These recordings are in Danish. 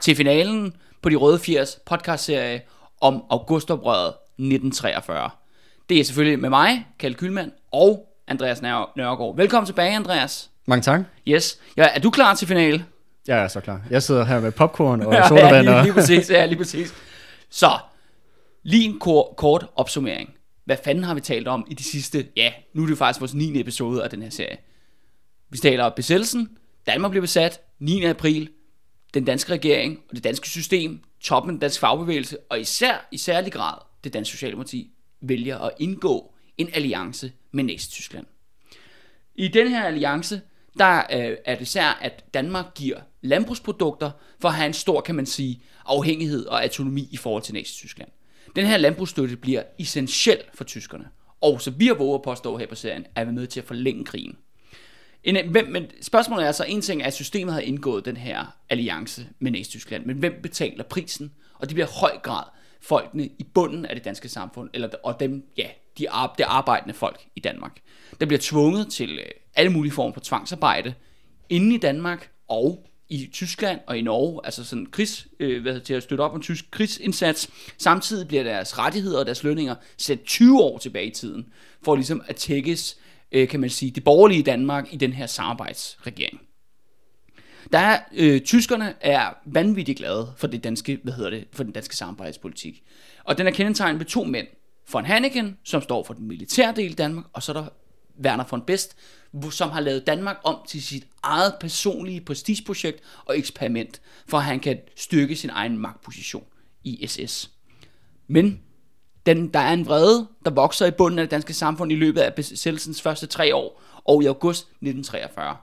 til finalen på De Røde 80 podcastserie om Augustoprøret 1943. Det er selvfølgelig med mig, Kalle Kylmand, og Andreas Nør- Nørgaard. Velkommen tilbage, Andreas. Mange tak. Yes. Ja, er du klar til finale? Jeg er så klar. Jeg sidder her med popcorn og sodavand. ja, lige, lige præcis. Ja, lige præcis. Så, lige en kort, kort opsummering. Hvad fanden har vi talt om i de sidste, ja, nu er det faktisk vores 9. episode af den her serie. Vi taler om besættelsen, Danmark blev besat 9. april, den danske regering og det danske system, toppen af den danske fagbevægelse, og især i særlig grad det danske socialdemokrati, vælger at indgå en alliance med Nazi-Tyskland. I den her alliance, der øh, er det især, at Danmark giver landbrugsprodukter for at have en stor, kan man sige, afhængighed og autonomi i forhold til Nazi-Tyskland. Den her landbrugsstøtte bliver essentiel for tyskerne, og så vi har våget at påstå her på serien, er vi med til at forlænge krigen. En, hvem, men spørgsmålet er altså, en ting er, at systemet har indgået den her alliance med Nazi-Tyskland, men hvem betaler prisen? Og det bliver i høj grad folkene i bunden af det danske samfund, eller, og dem, ja, de det arbejdende folk i Danmark. Der bliver tvunget til øh, alle mulige former for tvangsarbejde inde i Danmark og i Tyskland og i Norge, altså sådan krigs, øh, hvad hedder det, til at støtte op om tysk krigsindsats. Samtidig bliver deres rettigheder og deres lønninger sat 20 år tilbage i tiden, for ligesom at tækkes øh, kan man sige, det borgerlige Danmark i den her samarbejdsregering. Der er, øh, tyskerne er vanvittigt glade for det danske, hvad hedder det, for den danske samarbejdspolitik. Og den er kendetegnet ved to mænd. Von Hanneken, som står for den militære del i Danmark, og så er der Werner von Best, som har lavet Danmark om til sit eget personlige prestigeprojekt og eksperiment, for at han kan styrke sin egen magtposition i SS. Men den, der er en vrede, der vokser i bunden af det danske samfund i løbet af besættelsens første tre år, og i august 1943.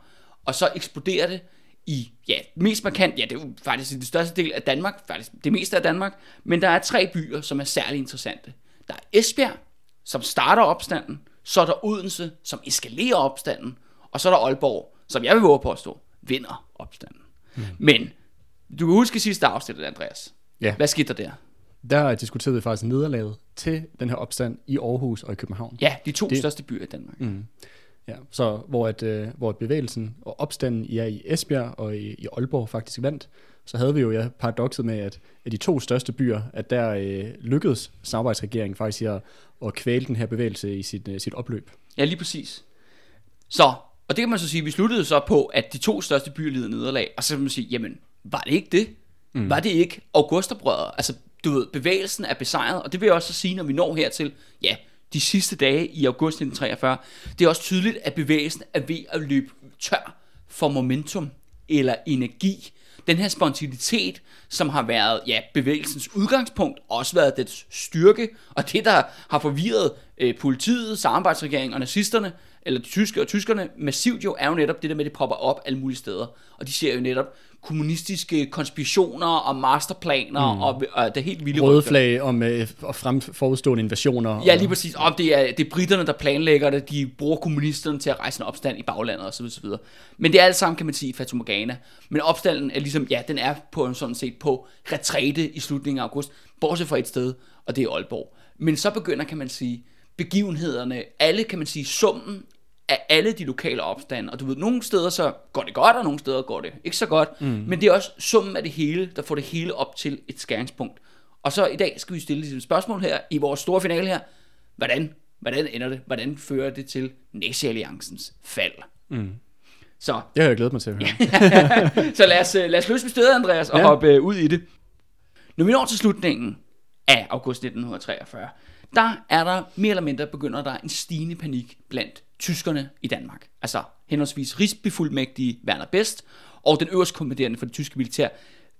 Og så eksploderer det i, ja, mest markant, ja, det er jo faktisk det største del af Danmark, faktisk det meste af Danmark, men der er tre byer, som er særlig interessante. Der er Esbjerg, som starter opstanden, så er der Odense, som eskalerer opstanden, og så er der Aalborg, som jeg vil våge på at stå, vinder opstanden. Mm. Men, du kan huske sidste afsnit, Andreas. Ja. Hvad skete der der? Der diskuterede vi faktisk nederlaget til den her opstand i Aarhus og i København. Ja, de to det... Største byer i Danmark. Mm. Ja, så hvor, at, øh, hvor at bevægelsen og opstanden ja, i Esbjerg og i, i Aalborg faktisk vandt, så havde vi jo ja, paradokset med, at, at de to største byer, at der øh, lykkedes samarbejdsregeringen faktisk at, at kvæle den her bevægelse i sit, øh, sit opløb. Ja, lige præcis. Så, og det kan man så sige, vi sluttede så på, at de to største byer lider nederlag, og så kan man sige, jamen, var det ikke det? Mm. Var det ikke Augustoprøret? Altså, du ved, bevægelsen er besejret, og det vil jeg også så sige, når vi når hertil, ja, de sidste dage i august 1943, det er også tydeligt, at bevægelsen er ved at løbe tør for momentum eller energi. Den her spontanitet, som har været ja, bevægelsens udgangspunkt, også været dets styrke, og det, der har forvirret øh, politiet, samarbejdsregeringen og nazisterne, eller de tyske og tyskerne massivt jo, er jo netop det der med, at det popper op alle mulige steder. Og de ser jo netop kommunistiske konspirationer og masterplaner mm. og, og det helt vilde Røde flag om øh, og frem, forudstående invasioner. Ja, og, lige præcis. Om det er, det er britterne, der planlægger det. De bruger kommunisterne til at rejse en opstand i baglandet osv. osv. Men det er alt sammen, kan man sige, Fatumorgana. Men opstanden er ligesom, ja, den er på en sådan set på retræte i slutningen af august. Bortset fra et sted, og det er Aalborg. Men så begynder, kan man sige, begivenhederne, alle, kan man sige, summen af alle de lokale opstande. Og du ved, nogle steder så går det godt, og nogle steder går det ikke så godt. Mm. Men det er også summen af det hele, der får det hele op til et skæringspunkt. Og så i dag skal vi stille et spørgsmål her i vores store finale her. Hvordan, hvordan ender det? Hvordan fører det til Nazi-alliancens fald? Mm. Så, Det har jeg glædet mig til at høre. så lad, os, øh, lad os løse stedet, Andreas, og ja. Ja. hoppe øh, ud i det. Når vi når til slutningen af august 1943, der er der mere eller mindre begynder der en stigende panik blandt tyskerne i Danmark. Altså henholdsvis rigsbefuldmægtige Werner Best og den øverste kommanderende for det tyske militær,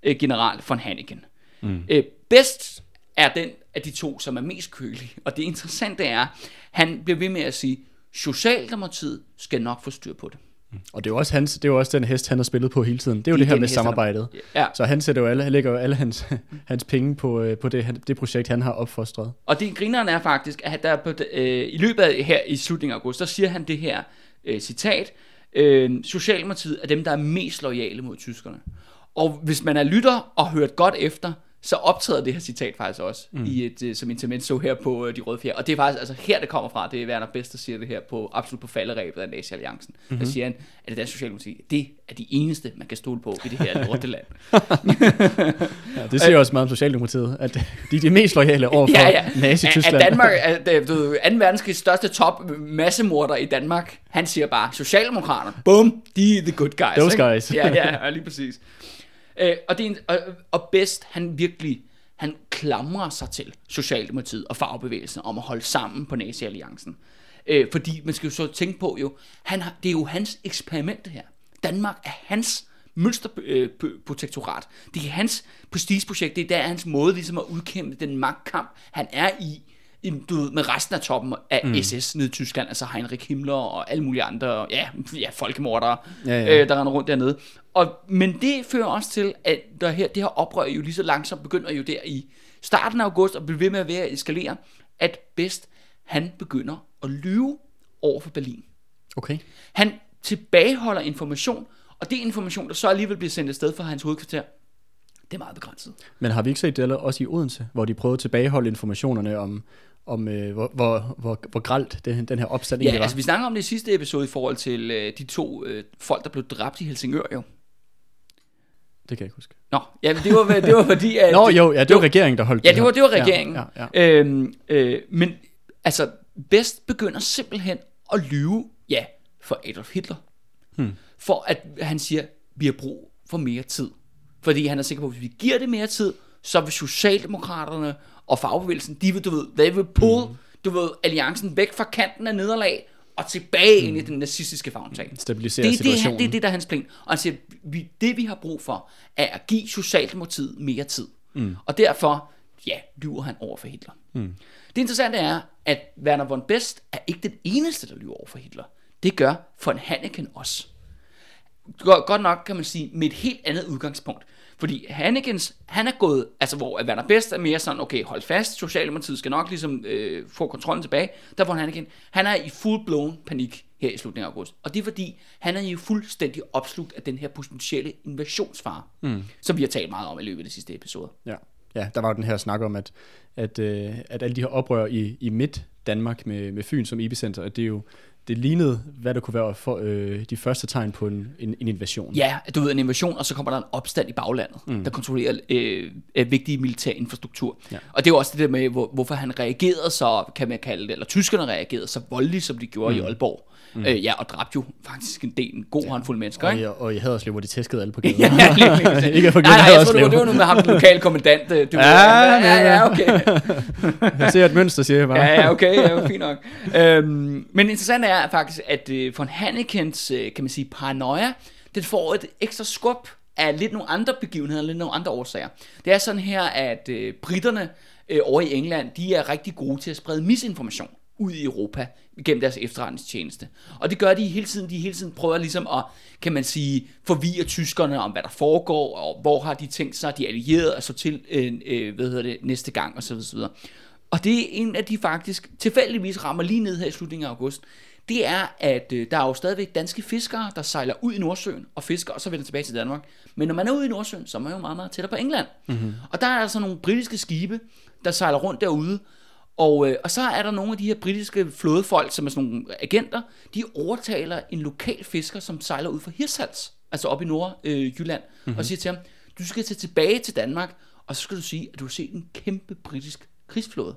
øh, general von Hanneken. Mm. Øh, Best er den af de to, som er mest kølig. Og det interessante er, han bliver ved med at sige, Socialdemokratiet skal nok få styr på det. Og det er jo også, hans, det er jo også den hest, han har spillet på hele tiden. Det er jo Det det, er her med hest, har- samarbejdet. Ja. Så han sætter jo alle, han lægger jo alle hans, hans penge på, øh, på det, det projekt, han har opfostret. Og det grineren er faktisk, at der på, øh, i løbet af her i slutningen af august, der siger han det her øh, citat, øh, Socialdemokratiet er dem, der er mest lojale mod tyskerne. Og hvis man er lytter og hørt godt efter, så optræder det her citat faktisk også mm. i et, øh, som intermezzo her på øh, De Røde Fjer. Og det er faktisk altså her, det kommer fra. Det er Werner Best, der siger det her på absolut på falderæbet af Nazi-alliancen. Mm-hmm. Der siger han, at det danske Socialdemokrati, det er de eneste, man kan stole på i det her lorteland. Ja, det siger også meget om Socialdemokratiet, at de er de mest lojale over for ja, ja. Nazi-Tyskland. At, Danmark, at, du ved, 2. verdenskrigs største top massemorder i Danmark, han siger bare, Socialdemokraterne, bum, de er the good guys. Those ikke? guys. ja, ja, lige præcis. Øh, og, det er en, og, og bedst, han virkelig, han klamrer sig til Socialdemokratiet og fagbevægelsen om at holde sammen på Nazi-alliancen. Øh, fordi man skal jo så tænke på jo, han har, det er jo hans eksperiment her. Danmark er hans mønsterprotektorat. Øh, det er hans prestigeprojekt. Det er der hans måde ligesom at udkæmpe den magtkamp, han er i, i du ved, med resten af toppen af mm. SS nede i Tyskland, altså Heinrich Himmler og alle mulige andre, ja, ja folkemordere, Ja, ja. Øh, der render rundt dernede. Og, men det fører også til, at der her, det her oprør jo lige så langsomt begynder jo der i starten af august, og bliver ved med at være at eskalere, at Best, han begynder at lyve over for Berlin. Okay. Han tilbageholder information, og det information, der så alligevel bliver sendt afsted fra hans hovedkvarter, det er meget begrænset. Men har vi ikke set det også i Odense, hvor de prøvede at tilbageholde informationerne om, om øh, hvor, hvor, hvor, hvor gralt det, den her opstand Ja, var? altså vi snakker om det i sidste episode i forhold til øh, de to øh, folk, der blev dræbt i Helsingør jo. Det kan jeg ikke huske. Nå, ja, men det var, det var fordi... At, Nå jo, ja, det var regeringen, der holdt Ja, det var, det var her. regeringen. Ja, ja, ja. Øhm, øh, men altså, Best begynder simpelthen at lyve, ja, for Adolf Hitler. Hmm. For at han siger, vi har brug for mere tid. Fordi han er sikker på, at hvis vi giver det mere tid, så vil Socialdemokraterne og fagbevægelsen, de vil, du ved, they will pull, mm. du ved, alliancen væk fra kanten af nederlag, og tilbage mm. ind i den nazistiske favntag. Stabilisere det, er det, han, situationen. det er det, der er hans plan. Og han siger, vi, det vi har brug for, er at give Socialdemokratiet mere tid. Mm. Og derfor, ja, lyver han over for Hitler. Mm. Det interessante er, at Werner von Best er ikke den eneste, der lyver over for Hitler. Det gør von Hanneken også. Godt nok kan man sige, med et helt andet udgangspunkt. Fordi Hannekens, han er gået, altså hvor Werner Best er mere sådan, okay, hold fast, Socialdemokratiet skal nok ligesom øh, få kontrollen tilbage. Der var Hanneken, han er i full-blown panik her i slutningen af august. Og det er fordi, han er jo fuldstændig opslugt af den her potentielle invasionsfare, mm. som vi har talt meget om i løbet af de sidste episoder. Ja. ja, der var jo den her snak om, at, at, øh, at alle de her oprør i, i midt-Danmark med, med Fyn som epicenter, at det jo det lignede, hvad der kunne være for, øh, de første tegn på en, en, en invasion. Ja, du ved, en invasion, og så kommer der en opstand i baglandet, mm. der kontrollerer øh, øh, vigtige militær infrastruktur. Ja. Og det er jo også det der med, hvor, hvorfor han reagerede så, kan man kalde det, eller tyskerne reagerede så voldeligt, som de gjorde mm. i Aalborg. Mm. Øh, ja, og dræbte jo faktisk en del, en god ja. håndfuld mennesker, Og, ikke? i, og i Haderslev, hvor de tæskede alle på gaden. Ja, lige, ikke forglemme Nej, nej, jeg tror, det var, det var noget med ham, den lokale kommandant. øh, Du Ja, ved, ja, ja, ja, okay. Jeg ser et mønster, siger jeg bare. Ja, ja, okay, ja, fint nok. Øhm, men interessant er faktisk, at øh, von Hannekens, øh, kan man sige, paranoia, den får et ekstra skub af lidt nogle andre begivenheder, lidt nogle andre årsager. Det er sådan her, at øh, britterne øh, over i England, de er rigtig gode til at sprede misinformation ud i Europa gennem deres efterretningstjeneste. Og det gør de hele tiden. De hele tiden prøver ligesom at, kan man sige, forvirre tyskerne om, hvad der foregår, og hvor har de tænkt sig, de allierede at så til, øh, øh, hvad hedder det, næste gang, osv. osv. Og det er en af de faktisk tilfældigvis rammer lige ned her i slutningen af august. Det er, at øh, der er jo stadigvæk danske fiskere, der sejler ud i Nordsøen og fisker, og så vender tilbage til Danmark. Men når man er ude i Nordsøen, så er man jo meget, meget tættere på England. Mm-hmm. Og der er altså nogle britiske skibe, der sejler rundt derude, og, øh, og så er der nogle af de her britiske flådefolk, som er sådan nogle agenter, de overtaler en lokal fisker, som sejler ud fra Hirtshals, altså op i Nordjylland, øh, mm-hmm. og siger til ham, du skal tage tilbage til Danmark, og så skal du sige, at du har set en kæmpe britisk krigsflåde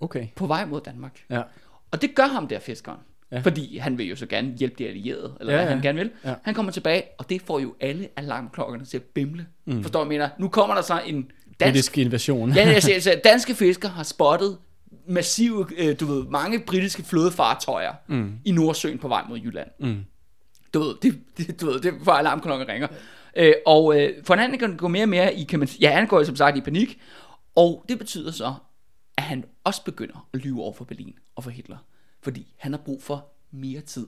Okay. på vej mod Danmark. Ja. Og det gør ham der, fiskeren. Ja. Fordi han vil jo så gerne hjælpe de allierede, eller ja, hvad ja. han gerne vil. Ja. Han kommer tilbage, og det får jo alle alarmklokkerne til at bimle. Mm. Forstår du, mener? Nu kommer der så en dansk... Britisk invasion. Ja, jeg siger, danske fiskere har spottet massive, øh, du ved, mange britiske flådefartøjer mm. i Nordsøen på vej mod Jylland. Mm. Du ved, det, det, du ved, det får alarmklokken ringer. Øh, og øh, for han kan gå mere og mere i, kan man, ja, han går jo som sagt i panik, og det betyder så, at han også begynder at lyve over for Berlin og for Hitler, fordi han har brug for mere tid.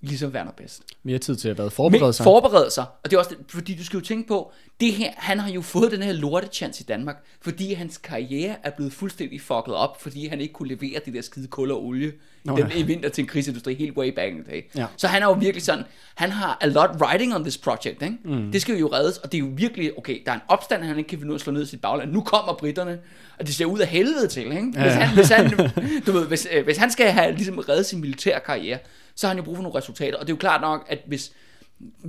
Ligesom Werner Best. Mere tid til at være forberedt sig. Forberede sig. Og det er også, fordi du skal jo tænke på, det her, han har jo fået den her lorte chance i Danmark, fordi hans karriere er blevet fuldstændig fucket op, fordi han ikke kunne levere det der skide kul og olie Nå, den, ja. i vinter til en krigsindustri helt way back in the day. Ja. Så han er jo virkelig sådan, han har a lot riding on this project, ikke? Mm. Det skal jo reddes, og det er jo virkelig, okay, der er en opstand, han ikke kan finde ud af at slå ned i sit bagland. Nu kommer britterne, og det ser ud af helvede til, ikke? Hvis, Ja, ja. han, hvis, han, du ved, hvis, øh, hvis han skal have ligesom reddet sin militære karriere, så har han jo brug for nogle resultater, og det er jo klart nok, at hvis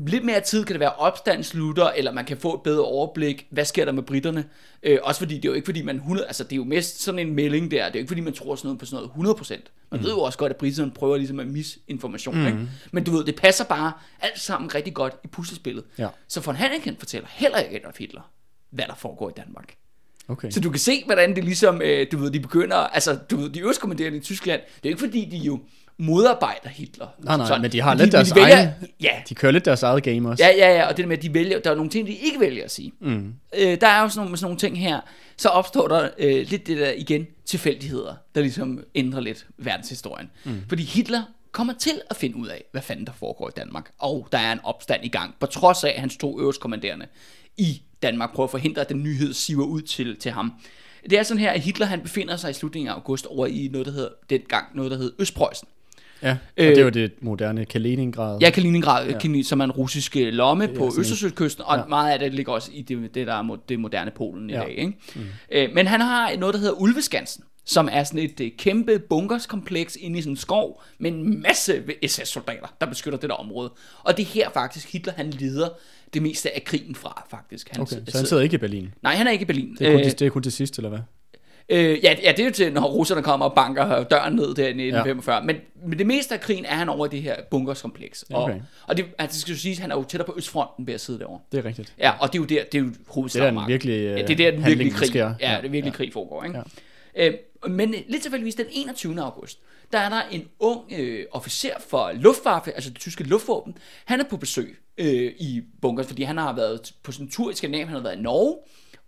lidt mere tid kan det være opstand slutter, eller man kan få et bedre overblik, hvad sker der med britterne, øh, også fordi det er jo ikke fordi man 100, altså det er jo mest sådan en melding der, det er jo ikke fordi man tror sådan noget på sådan noget 100%, man mm. ved jo også godt, at britterne prøver ligesom at misinformation, mm. ikke? men du ved, det passer bare alt sammen rigtig godt i puslespillet, Ja. så von Hanneken fortæller heller ikke Adolf Hitler, hvad der foregår i Danmark. Okay. Så du kan se, hvordan det ligesom, øh, du ved, de begynder, altså, du ved, de øverstkommanderende i Tyskland, det er jo ikke fordi, de jo modarbejder Hitler. Nej, nej, Sådan. men de har de, lidt deres de vælger, egen- Ja, De kører lidt deres eget game også. ja, ja, ja, og det der med, at de vælger, der er nogle ting, de ikke vælger at sige. Mm. Øh, der er jo sådan nogle, sådan nogle ting her, så opstår der øh, lidt det der igen, tilfældigheder, der ligesom ændrer lidt verdenshistorien. Mm. Fordi Hitler kommer til at finde ud af, hvad fanden der foregår i Danmark. Og der er en opstand i gang, på trods af, at hans to øverstkommanderende i Danmark prøver at forhindre, at den nyhed siver ud til, til ham. Det er sådan her, at Hitler han befinder sig i slutningen af august over i noget, der hedder, dengang noget, der hed Østpreussen. Ja, og Øh, det er jo det moderne Kaliningrad. Ja, Kaliningrad, ja. som er en russisk øh, lomme på sådan en- Østersøkysten, og Ja. ja. meget af det ligger også i det, det der er det moderne Polen i Ja. dag. Ikke? Mm. Øh, men han har noget, der hedder Ulveskansen, som er sådan et øh, kæmpe bunkerskompleks inde i sådan en skov, med en masse SS-soldater, der beskytter det der område. Og det er her faktisk, Hitler han lider det meste af krigen fra, faktisk. Han, Okay, så han sidder ikke i Berlin. Nej, han er ikke i Berlin. Det er kun, Øh, det er kun til sidst, eller hvad? Øh, ja, ja, det er jo til, når russerne kommer og banker døren ned der i 1945. Ja. Men, men det meste af krigen er han over det her bunkerskompleks. Og, Okay. og det, altså, det skal jo siges, han er jo tættere på Østfronten ved at sidde derovre. Det er rigtigt. Ja, og det er jo der, det er jo Det er hovedstaden. virkelige, ja, øh, det er der, den virkelige der krig. sker. Ja, det virkelig ja. krig foregår, ikke? Ja. Øh, men lidt tilfældigvis den 21. august, der er der en ung øh, officer for Luftwaffe, altså det tyske luftvåben. Han er på besøg øh, i bunkers, fordi han har været på sådan en tur i Skandinavien, han har været i Norge,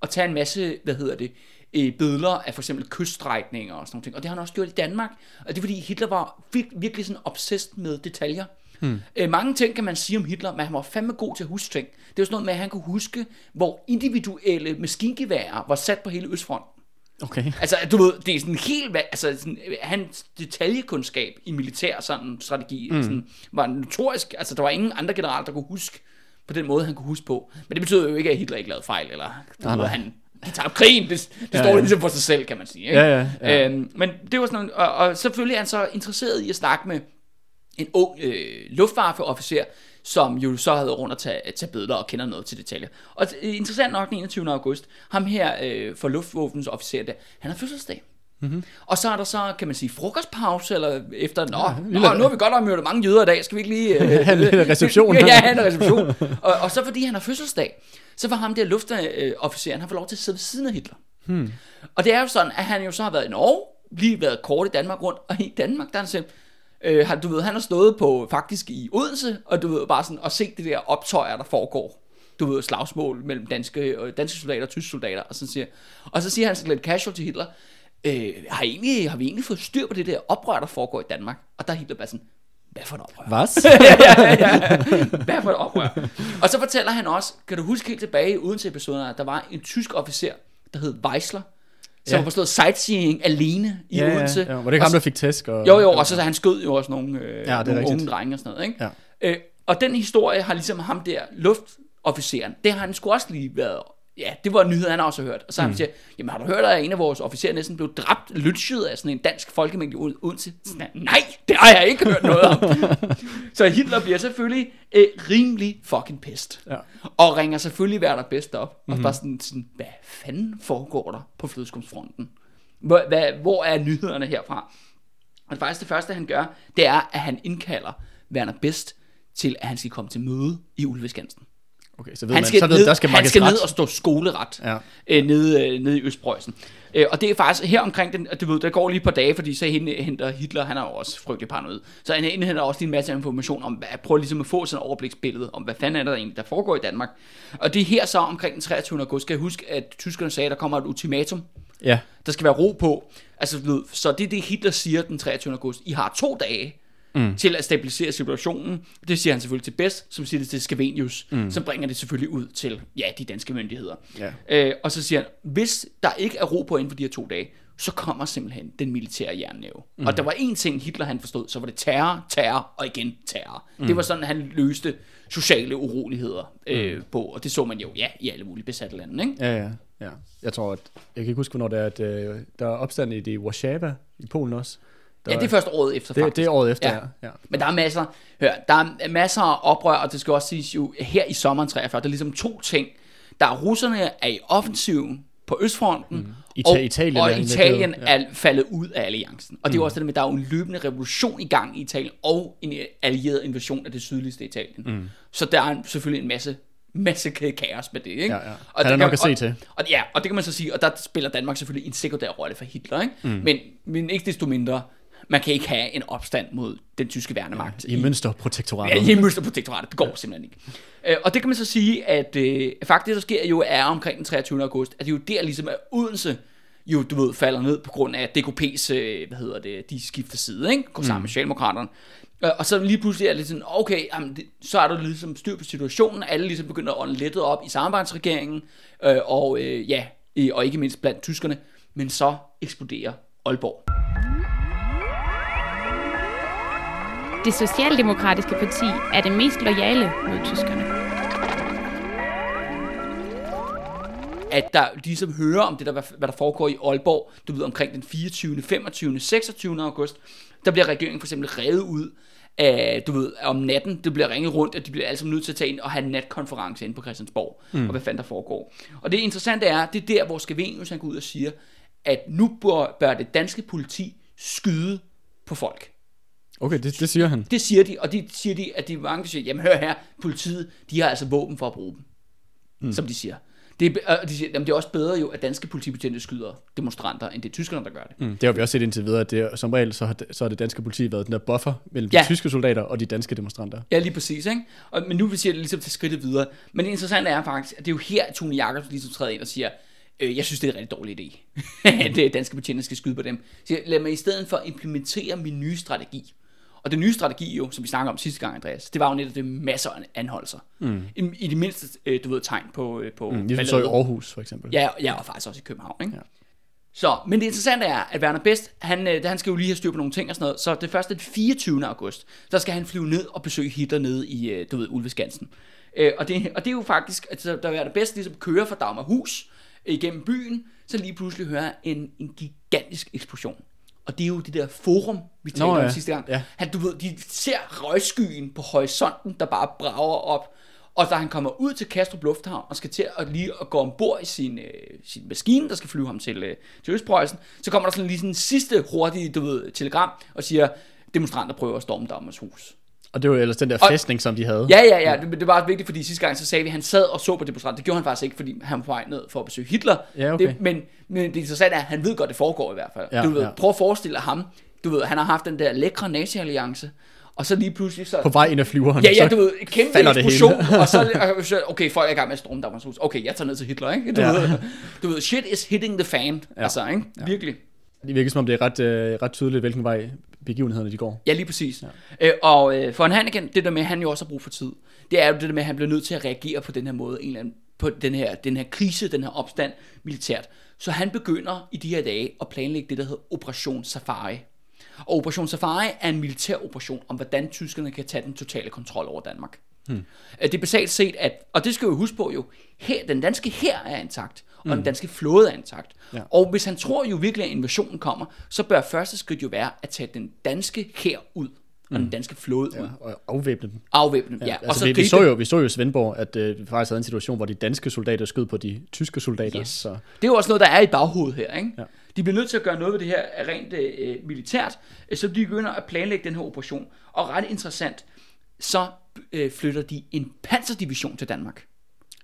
og taget en masse, hvad hedder det, øh, billeder af for eksempel kyststrækninger og sådan noget. Og det har han også gjort i Danmark. Og det er fordi Hitler var vir- virkelig sådan obsessed med detaljer. Hmm. Øh, mange ting kan man sige om Hitler, men han var fandme god til at huske ting. Det jo sådan noget med, at han kunne huske, hvor individuelle maskingeværer var sat på hele Østfronten. Okay. Altså, du ved, det er sådan helt, altså sådan, øh, hans detaljekundskab i militær sådan strategi mm. sådan, var notorisk, altså der var ingen andre generaler, der kunne huske på den måde, han kunne huske på. Men det betyder jo ikke, at Hitler ikke lavede fejl, eller Nej, nej. han, han tager krigen, det, det Ja, står ja. ligesom for sig selv, kan man sige. Ikke? Ja, ja, ja. Øhm, men det var sådan og, og selvfølgelig er han så interesseret i at snakke med en ung øh, luftwaffeofficer, som jo så havde rundt at tage, tage billeder og kender noget til detaljer. Og øh, interessant nok den 21. august, ham her øh, for luftvåbens officer der, han har fødselsdag. Mm-hmm. Og så er der så, kan man sige, frokostpause, eller efter, nå, ja, lille- nå nu har vi godt mødt mange jøder i dag, skal vi ikke lige... Øh, Han er reception. ja, han er reception. og, og så fordi han har fødselsdag, så var ham der luftofficeren, han får lov til at sidde ved siden af Hitler. Hmm. Og det er jo sådan, at han jo så har været i Norge, lige været kort i Danmark rundt, og i Danmark, der er han selv, øh, han, du ved, han har stået på, faktisk i Odense, og du ved, bare sådan, og set det der optøjer, der foregår. Du ved, slagsmål mellem danske, og danske soldater og tyske soldater, og så siger, og så siger han sådan lidt casual til Hitler, øh, har, egentlig, har vi egentlig fået styr på det der oprør, der foregår i Danmark? Og der er Hitler bare sådan, hvad for et oprør? Hvad? ja, ja, ja. Hvad for et oprør? Og så fortæller han også, kan du huske helt tilbage i Odense-episoden, at der var en tysk officer, der hed Weisler, som Ja. var stået sightseeing alene i ja, Odense. Ja, ja. Var det ikke ham, så- der fik tæsk? Og, Jo, jo, og så han skød jo også nogle, øh, ja, nogle rigtigt. unge drenge og sådan noget. Ikke? Ja. Øh, og den historie har ligesom ham der, luftofficeren, det har han sgu også lige været, ja, det var en nyhed, han har også hørt. Og så har han siger, jamen har du hørt, at en af vores officerer næsten blev dræbt, lynchet af sådan en dansk folkemængde Od- Odense? Sådan, Nej, det har jeg ikke hørt noget om. så Hitler bliver selvfølgelig øh, rimelig fucking pissed. Ja. Og ringer selvfølgelig Werner Best op. Og bare sådan, sådan, hvad fanden foregår der på flødeskumsfronten? Hvor, hvad, hvor er nyhederne herfra? Og faktisk det første, han gør, det er, at han indkalder Werner Best til, at han skal komme til møde i Ulveskansen. Okay, så ved Han man, skal, så ved, ned, der skal han skal ret. ned og stå skoleret Ja. øh, nede, øh, nede i Østpreussen. Øh, og det er faktisk her omkring den, du ved, der går lige et par dage, fordi så hen- henter Hitler, han er jo også frygtelig paranoid. Så han indhenter også lige en masse information om, hvad, prøver ligesom at få sådan et overbliksbillede om, hvad fanden er der egentlig, der foregår i Danmark. Og det er her så omkring den 23. august, skal jeg huske, at tyskerne sagde, at der kommer et ultimatum, Ja, der skal være ro på. Altså, ved, så det er det, Hitler siger den 23. august. I har to dage mm. til at stabilisere situationen. Det siger han selvfølgelig til Best, som siger det til Scavenius, mm. som bringer det selvfølgelig ud til ja, de danske myndigheder. Ja. Øh, og så siger han, hvis der ikke er ro på inden for de her to dage, så kommer simpelthen den militære jernnæve. Mm. Og der var en ting, Hitler han forstod, så var det terror, terror og igen terror. Mm. Det var sådan, han løste sociale uroligheder øh, på, og det så man jo, ja, i alle mulige besatte lande, ikke? Ja, ja, ja. Jeg tror, at... Jeg kan ikke huske, hvornår det er, at øh, der er opstand i det Warszawa i Polen også. Der Ja, det er først året efter, det, faktisk. det er året efter, Ja. ja. ja. Men der er masser, hør, der er masser af oprør, og det skal også siges jo, her i sommeren 43, der er ligesom to ting. Der er russerne er i offensiven på Østfronten, mm. Ita- Italien er og invaderet, Italien ja. er faldet ud af alliancen. Og det er jo også det med, at der er en løbende revolution i gang i Italien, og en allieret invasion af det sydligste Italien. Mm. Så der er selvfølgelig en masse masse kaos med det, ikke? Ja, ja. Og Han er det nok kan- at se og, til. Og, ja, og det kan man så sige, og der spiller Danmark selvfølgelig en sekundær rolle for Hitler, ikke? Mm. Men, men ikke desto mindre, man kan ikke have en opstand mod den tyske værnemagt I mønsterprotektoratet. Ja, i Mønsterprotektoratet. Det går simpelthen ikke. Øh, og det kan man så sige, at øh, faktisk det, der sker jo, er omkring den 23. august, at det er jo der ligesom, at Odense jo, du ved, falder ned på grund af, DKP's, øh, hvad hedder det, de skifter side, ikke? Går sammen med Socialdemokraterne. Øh, og så lige pludselig er det sådan, okay, jamen, det, så er der ligesom styr på situationen, alle ligesom begynder at ånde lettet op i samarbejdsregeringen, øh, og øh, ja, i- og ikke mindst blandt tyskerne, men så eksploderer Aalborg. Det socialdemokratiske parti er det mest lojale mod tyskerne. at der ligesom hører om det, der, hvad der foregår i Aalborg, du ved, omkring den 24., 25., 26. august, der bliver regeringen for eksempel revet ud af, du ved, om natten, det bliver ringet rundt, at de bliver alle sammen nødt til at tage ind og have en natkonference inde på Christiansborg, mm. og hvad fanden der foregår. Og det interessante er, det er der, hvor Skavenius han går ud og siger, at nu bør, bør det danske politi skyde på folk. Okay, det, det siger han. Det siger de, og de siger de, at de mange siger, jamen hør her, politiet, de har altså våben for at bruge dem, mm. som de siger. Det er, de siger, jamen det er også bedre jo, at danske politibetjente skyder demonstranter, end det er tyskerne, der gør det. Mm. Det har vi også set indtil videre, at det, er- som regel så har, det, så har det danske politi været den der buffer mellem Ja. de tyske soldater og de danske demonstranter. Ja, lige præcis, ikke? Og, men nu vil det ligesom til skridtet videre. Men det interessante er faktisk, at det er jo her, at Tone Jacobsen ligesom træder ind og siger, øh, jeg synes, det er en rigtig dårlig idé, at øh, danske betjente skal skyde på dem. Så lad mig i stedet for implementere min nye strategi. Og den nye strategi jo, som vi snakker om sidste gang, Andreas, det var jo netop det masser af anholdelser. Mm. I, I det mindste, øh, du ved, tegn på, øh, på Mm, ligesom så i. Aarhus, for eksempel. Ja, ja, og faktisk også i København, ikke? Ja. Så, men det interessante er, at Werner Best, han, øh, han skal jo lige have styr på nogle ting og sådan noget, så det første den 24. august, der skal han flyve ned og besøge Hitler nede i, du ved, Ulveskansen. Øh, og, det, og det er jo faktisk, at der Werner Best ligesom kører fra Dagmarhus igennem byen, så lige pludselig hører en, en gigantisk eksplosion. Og det er jo det der forum, vi talte Nå, om ja. sidste gang. Ja. Han, du ved, de ser røgskyen på horisonten, der bare brager op. Og da han kommer ud til Kastrup Lufthavn og skal til at lige at gå ombord i sin, øh, sin maskine, der skal flyve ham til, øh, til Østpreussen, så kommer der sådan lige sådan en sidste hurtige, du ved, telegram og siger, demonstranter prøver at storme Dammers hus. Og det var jo ellers den der Og- fæstning, som de havde. Ja, ja, ja, det, det var vigtigt, fordi sidste gang så sagde vi, at han sad og så på demonstranter. Det gjorde han faktisk ikke, fordi han var på vej ned for at besøge Hitler. Ja, okay. det, men, men det interessante er, at han ved godt, det foregår i hvert fald. Ja, du ved, ja. prøv at forestille dig ham. Du ved, han har haft den der lækre nazi-alliance, og så lige pludselig så... På vej ind af flyveren. Ja, ja, du ved, kæmpe eksplosion, og så, okay, folk er i gang med at storme Danmarks hus. Okay, jeg tager ned til Hitler, ikke? Du, Ja. ved, du ved, shit is hitting the fan, ja. altså, ikke? Virkelig. Det virker som om, det er ret, øh, ret tydeligt, hvilken vej begivenhederne de går. Ja, lige præcis. Ja. Øh, og øh, for en Hanneken, det der med, at han jo også har brug for tid, det er jo det der med, at han bliver nødt til at reagere på den her måde, en eller anden, på den her, den her krise, den her opstand militært. Så han begynder i de her dage at planlægge det, der hedder Operation Safari. Og Operation Safari er en militær operation om, hvordan tyskerne kan tage den totale kontrol over Danmark. Hmm. Det er basalt set, at, og det skal vi huske på jo, her, den danske her er intakt, og den danske flåde er intakt. Ja. Og hvis han tror jo virkelig, at invasionen kommer, så bør første skridt jo være at tage den danske her ud, og den danske flåde ud. Ja, og afvæbne dem. Afvæbne dem, ja. Ja, og altså, så vi, vi, så jo, vi så jo i Svendborg, at øh, vi faktisk havde en situation, hvor de danske soldater skød på de tyske soldater. Yes. Så, Det er jo også noget, der er i baghovedet her, ikke? Ja. De bliver nødt til at gøre noget ved det her rent øh, militært, øh, så de begynder at planlægge den her operation. Og ret interessant, så øh, flytter de en panserdivision til Danmark.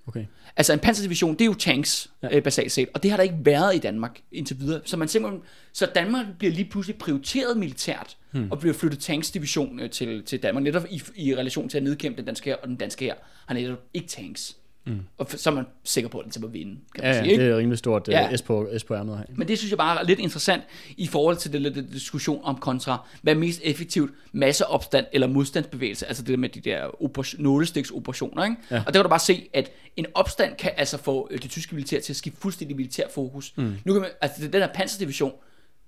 Okay. Altså en panserdivision, det er jo tanks, ja. Øh, basalt set, og det har der ikke været i Danmark indtil videre. Så man simpelthen, så Danmark bliver lige pludselig prioriteret militært, hmm. og bliver flyttet tanksdivision øh, til, til Danmark, netop i, i relation til at nedkæmpe den danske her, og den danske her har netop ikke tanks. Mm. Og så er man sikker på, at den til at vinde, kan man Ja, sige. Ikke? det er rimelig stort Ja. ja. S på, S på ærmet her. Men det synes jeg bare er lidt interessant i forhold til det lidt diskussion om kontra, hvad er mest effektivt, masseopstand eller modstandsbevægelse, altså det der med de der operation, nålestiksoperationer, ikke? Ja. Og der kan du bare se, at en opstand kan altså få øh, det tyske militær til at skifte fuldstændig militær fokus. Mm. Nu kan man, altså den her panserdivision,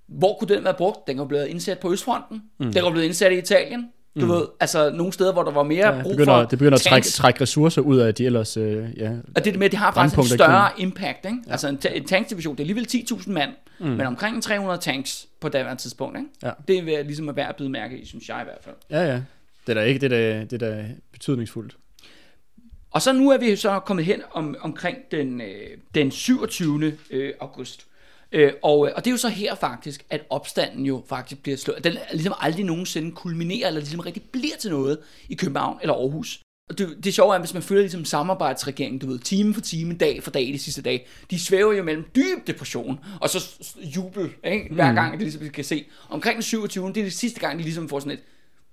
hvor kunne den være brugt? Den var blevet indsat på Østfronten, mm. den var blevet indsat i Italien, du mm. ved, altså nogle steder, hvor der var mere Ja, brug det begynder, for det begynder at trække, trække ressourcer ud af de ellers, øh, ja, Og det er det med, at det har faktisk en større impact, ikke? Ja. Altså en, en tankdivision, det er alligevel 10.000 mand, mm. men omkring 300 tanks på daværende tidspunkt, ikke? Ja. Det er ligesom at være at bide mærke i, synes jeg i hvert fald. ja, ja. Det er da ikke, det er da, det er da betydningsfuldt. Og så nu er vi så kommet hen om, omkring den, øh, den 27. Øh, august. Øh, og, øh, og det er jo så her faktisk, at opstanden jo faktisk bliver slået. Den ligesom aldrig nogensinde kulminerer, eller ligesom rigtig bliver til noget i København eller Aarhus. Og det, det sjove er, hvis man følger ligesom samarbejdsregeringen, du ved, time for time, dag for dag, de sidste dage, de svæver jo mellem dyb depression, og så jubel, ikke? hver gang, det ligesom, vi kan se. Omkring den 27. det er det sidste gang, de ligesom får sådan et,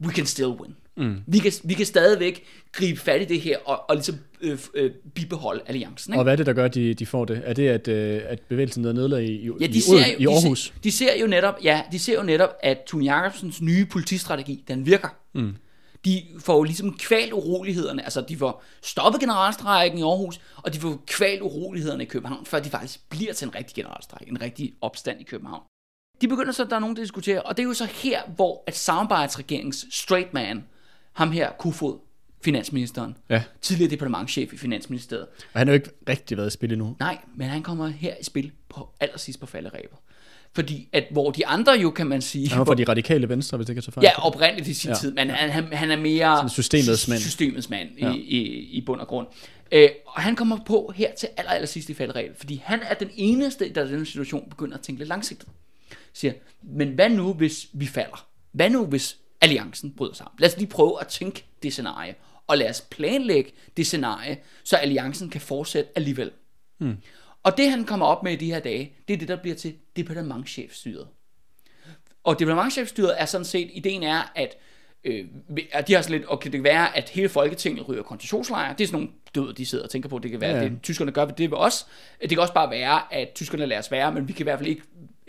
we can still win. Mm. Vi, kan, vi kan stadigvæk gribe fat i det her, og, og ligesom øh, øh, bibeholde alliancen. Ikke? Og hvad er det, der gør, at de, de får det? Er det, at, øh, at bevægelsen er nedlagt i, i, Ja, i, de ser, jo, i Aarhus? De ser, de ser jo netop, ja, de ser jo netop, at Tune Jacobsens nye politistrategi, den virker. Mm. De får jo ligesom kvalt urolighederne, altså de får stoppet generalstrækken i Aarhus, og de får kvalt urolighederne i København, før de faktisk bliver til en rigtig generalstræk, en rigtig opstand i København. De begynder så, der er nogen, der diskuterer, og det er jo så her, hvor at samarbejdsregeringens straight man, ham her, Kofod, finansministeren, Ja. tidligere departementchef i Finansministeriet, Og han har jo ikke rigtig været i spil endnu. Nej, men han kommer her i spil på allersidst på falderæbet. Fordi at hvor de andre jo, kan man sige... Han var fra de radikale venstre, hvis det kan tage fejl. Ja, oprindeligt i sin ja. Tid, men han, han, han er mere... Sådan systemets mand. Systemets mand ja. I, i, i bund og grund. Øh, og han kommer på her til aller, aller sidst i falderæbet, fordi han er den eneste, der i denne situation begynder at tænke lidt langsigtet. Siger, men hvad nu, hvis vi falder? Hvad nu, hvis alliancen bryder sammen? Lad os lige prøve at tænke det scenarie, og lad os planlægge det scenarie, så alliancen kan fortsætte alligevel. Hmm. Og det, han kommer op med i de her dage, det er det, der bliver til departementchefstyret. Og departementchefstyret er sådan set, ideen er, at øh, at de har sådan lidt, okay, det kan være, at hele Folketinget ryger koncentrationslejre. Det er sådan nogle døde, de sidder og tænker på, det kan være, Ja, ja. det tyskerne gør ved det ved os. Det kan også bare være, at tyskerne lader os være, men vi kan i hvert fald ikke,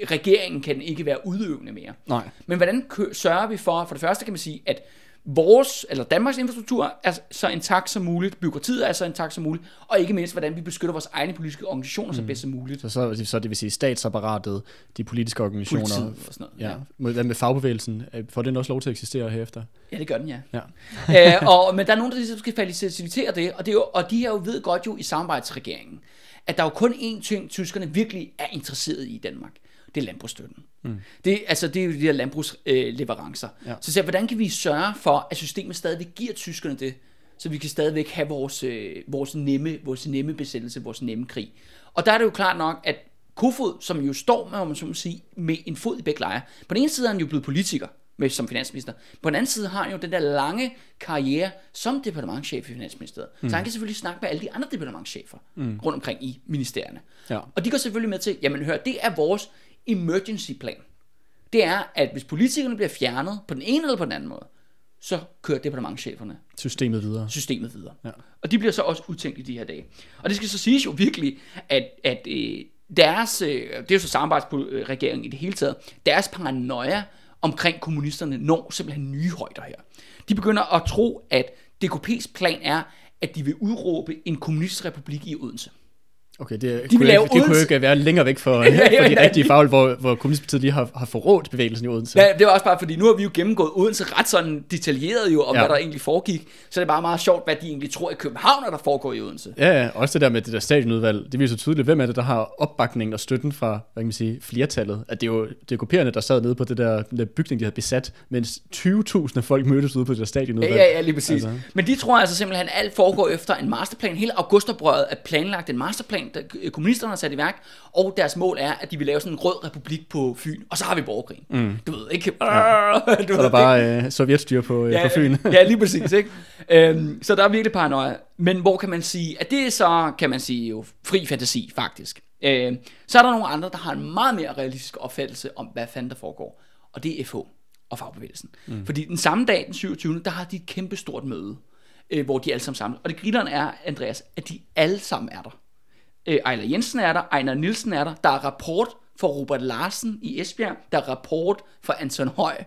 regeringen kan ikke være udøvende mere. Nej. Men hvordan sørger vi for, for det første kan man sige, at vores, eller Danmarks infrastruktur er så intakt som muligt, byråkratiet er så intakt som muligt, og ikke mindst, hvordan vi beskytter vores egne politiske organisationer så bedst som muligt. Så, så, så det vil sige statsapparatet, de politiske organisationer. Politiet og sådan noget. Ja. Ja. Hvad med fagbevægelsen? Øh, Får den også lov til at eksistere herefter? Ja, det gør den, ja. Ja. øh, og, men der er nogen, der ligesom skal facilitere det, og, det er jo, og de her jo ved godt jo i samarbejdsregeringen, at der er jo kun én ting, tyskerne virkelig er interesseret i i Danmark. Det er landbrugsstøtten. Mm. Det, altså, det er jo de her landbrugsleverancer. Øh, Ja. Så jeg, hvordan kan vi sørge for, at systemet stadigvæk giver tyskerne det, så vi kan stadigvæk have vores, øh, vores, nemme, vores nemme besættelse, vores nemme krig. Og der er det jo klart nok, at Kofod, som jo står med, om man så må sige, med en fod i begge lejre. På den ene side er han jo blevet politiker, med, som finansminister. På den anden side har han jo den der lange karriere som departementchef i Finansministeriet. Mm. Så han kan selvfølgelig snakke med alle de andre departementchefer mm. rundt omkring i ministerierne. Ja. Og de går selvfølgelig med til, jamen hør, det er vores emergency plan. Det er, at hvis politikerne bliver fjernet på den ene eller på den anden måde, så kører departementcheferne Systemet videre. systemet videre. Ja. Og de bliver så også udtænkt i de her dage. Og det skal så siges jo virkelig, at, at øh, deres, øh, det er jo så samarbejdsregeringen i det hele taget, deres paranoia omkring kommunisterne når simpelthen nye højder her. De begynder at tro, at DKP's plan er, at de vil udråbe en kommunistrepublik i Odense. Okay, det, de kunne, lave ikke, det kunne ikke være længere væk for, Ja, ja, for de ja, rigtige fagl, hvor, hvor kommunistpartiet lige har, har forrådt bevægelsen i Odense. Ja, det var også bare fordi, nu har vi jo gennemgået Odense ret sådan detaljeret jo, om ja. Hvad der egentlig foregik. Så det er bare meget sjovt, hvad de egentlig tror i København, at der foregår i Odense. Ja, ja, også det der med det der stadionudvalg, det viser tydeligt, hvem er det, der har opbakningen og støtten fra, hvad kan man sige, flertallet. At det er jo det er kopierende, der sad nede på det der, den der bygning, de havde besat, mens 20.000 af folk mødtes ude på det der stadionudvalg. Ja, ja, ja, lige præcis. Altså. Men de tror altså simpelthen, at alt foregår efter en masterplan. Hele augustoprøret er planlagt en masterplan, der kommunisterne har sat i værk, og deres mål er, at de vil lave sådan en rød republik på Fyn, og så har vi borgerkrig. Mm. Du ved ikke? Ja. Du Så er ved, der ikke? bare øh, sovjetstyr på, øh, på Fyn. ja, lige præcis, ikke? Øhm, så der er virkelig paranoia. Men hvor kan man sige, at det er så, kan man sige, jo fri fantasi, faktisk. Øhm, så er der nogle andre, der har en meget mere realistisk opfattelse om, hvad fanden der foregår. Og det er FH og fagbevægelsen. Mm. Fordi den samme dag, den 27. der har de et kæmpe stort møde øh, hvor de alle sammen samles. Og det grineren er, Andreas, at de alle sammen er der. Øh, Ejler Jensen er der, Ejner Nielsen er der, der er rapport for Robert Larsen i Esbjerg, der er rapport for Anton Høj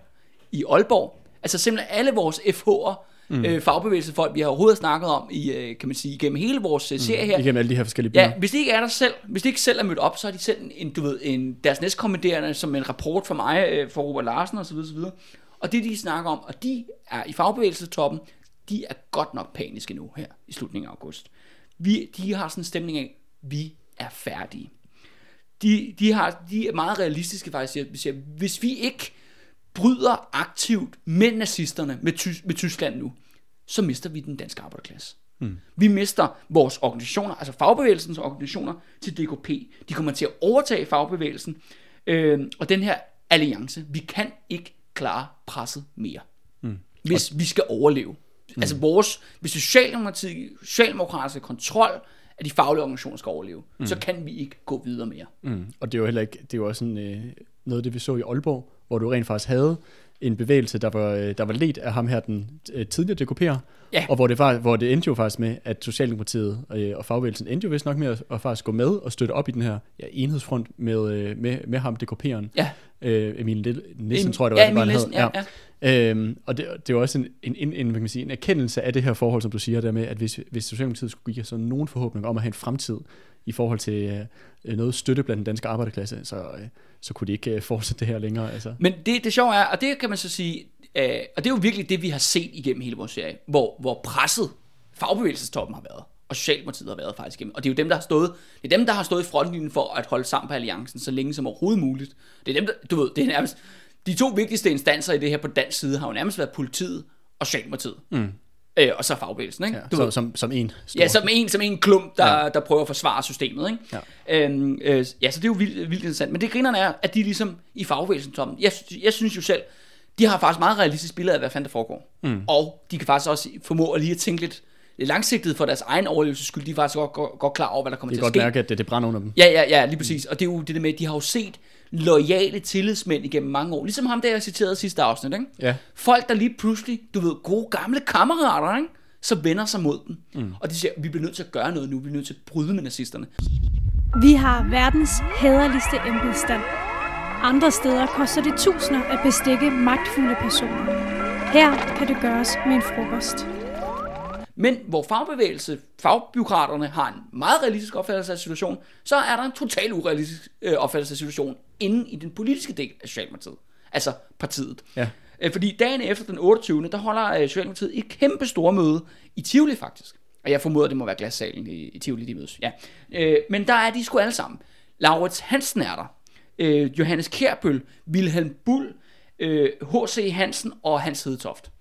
i Aalborg. Altså simpelthen alle vores FH'er, mm. øh, fagbevægelsefolk, vi har overhovedet snakket om i, øh, kan man sige, gennem hele vores øh, serie her. Igennem alle de her forskellige byer. Ja, hvis de ikke er der selv, hvis de ikke selv er mødt op, så har de sendt en, du ved, en, deres næstkommanderende som en rapport for mig, øh, for Robert Larsen osv. osv. Og det de snakker om, og de er i fagbevægelsetoppen, de er godt nok paniske nu her i slutningen af august. Vi, de har sådan en stemning af, vi er færdige. De, de, har, de er meget realistiske faktisk. Vi siger, hvis vi ikke bryder aktivt med nazisterne, med, Ty- med Tyskland nu, så mister vi den danske arbejderklasse. Mm. Vi mister vores organisationer, altså fagbevægelsens organisationer, til DKP. De kommer til at overtage fagbevægelsen, øh, og den her alliance, vi kan ikke klare presset mere, mm. hvis og... vi skal overleve. Mm. Altså vores, hvis socialdemokratiske, socialdemokratiske kontrol af de faglige organisationer skal overleve, mm. så kan vi ikke gå videre mere. Mm. Og det er jo heller ikke, det er jo også sådan, øh, noget af det, vi så i Aalborg, hvor du rent faktisk havde en bevægelse, der var, øh, der var ledt af ham her, den øh, tidligere DKP'er, Ja. og hvor det, var, hvor det endte jo faktisk med, at Socialdemokratiet øh, og fagbevægelsen endte jo vist nok med at, at faktisk gå med og støtte op i den her ja, enhedsfront med, med, med ham, DKP'eren. Ja. Øh, Emil Lille- Nissen, Em- tror jeg, det ja, var, det var, han Nissen, hed. ja, Øhm, og det, det er jo også en, en, en, en, hvad kan man sige, en erkendelse af det her forhold, som du siger der med, at hvis, hvis Socialdemokratiet skulle give sådan nogen forhåbning om at have en fremtid i forhold til øh, noget støtte blandt den danske arbejderklasse, så, øh, så kunne de ikke øh, fortsætte det her længere. Altså. Men det, det sjove er, og det kan man så sige, øh, og det er jo virkelig det, vi har set igennem hele vores serie, hvor, hvor presset fagbevægelsestoppen har været, og Socialdemokratiet har været faktisk igennem. Og det er jo dem, der har stået, det er dem, der har stået i frontlinjen for at holde sammen på alliancen så længe som overhovedet muligt. Det er dem, der, du ved, det er nærmest, de to vigtigste instanser i det her på dansk side har jo nærmest været politiet og Socialdemokratiet. Mm. Øh, og så fagbevægelsen, ikke? Ja, Du så, ved. som, som en stor. Ja, som en, som en klump, der, ja. Der prøver at forsvare systemet. Ikke? Ja. Øhm, øh, ja, så det er jo vildt, vildt interessant. Men det grinerne er, at de ligesom i fagbevægelsen, Tom, jeg, jeg synes jo selv, de har faktisk meget realistisk billede af, hvad fanden der foregår. Mm. Og de kan faktisk også formå at lige at tænke lidt, lidt langsigtet for deres egen overlevelse skyld. De er faktisk godt, godt, godt klar over, hvad der kommer til kan at godt ske. mærke, at det, det brænder under dem. Ja, ja, ja, lige præcis. Og det er jo det der med, at de har jo set lojale tillidsmænd igennem mange år. Ligesom ham, der jeg citerede sidste afsnit. Ikke? Ja. Folk, der lige pludselig, du ved, gode gamle kammerater, ikke? så vender sig mod dem. Mm. Og de siger, vi bliver nødt til at gøre noget nu. Vi bliver nødt til at bryde med nazisterne. Vi har verdens hæderligste embedsstand. Andre steder koster det tusinder at bestikke magtfulde personer. Her kan det gøres med en frokost. Men hvor fagbevægelse, fagbyråkraterne har en meget realistisk opfattelse af situationen, så er der en total urealistisk øh, opfattelse af situationen inden i den politiske del af Socialdemokratiet. Altså partiet. Ja. Øh, fordi dagen efter den 28. der holder øh, Socialdemokratiet et kæmpe store møde i Tivoli faktisk. Og jeg formoder, det må være glassalen i, i Tivoli, de mødes. Ja. Øh, men der er de sgu alle sammen. Laurits Hansen er der. Øh, Johannes Kærbøl, Wilhelm Bull, øh, H.C. Hansen og Hans Hedetoft.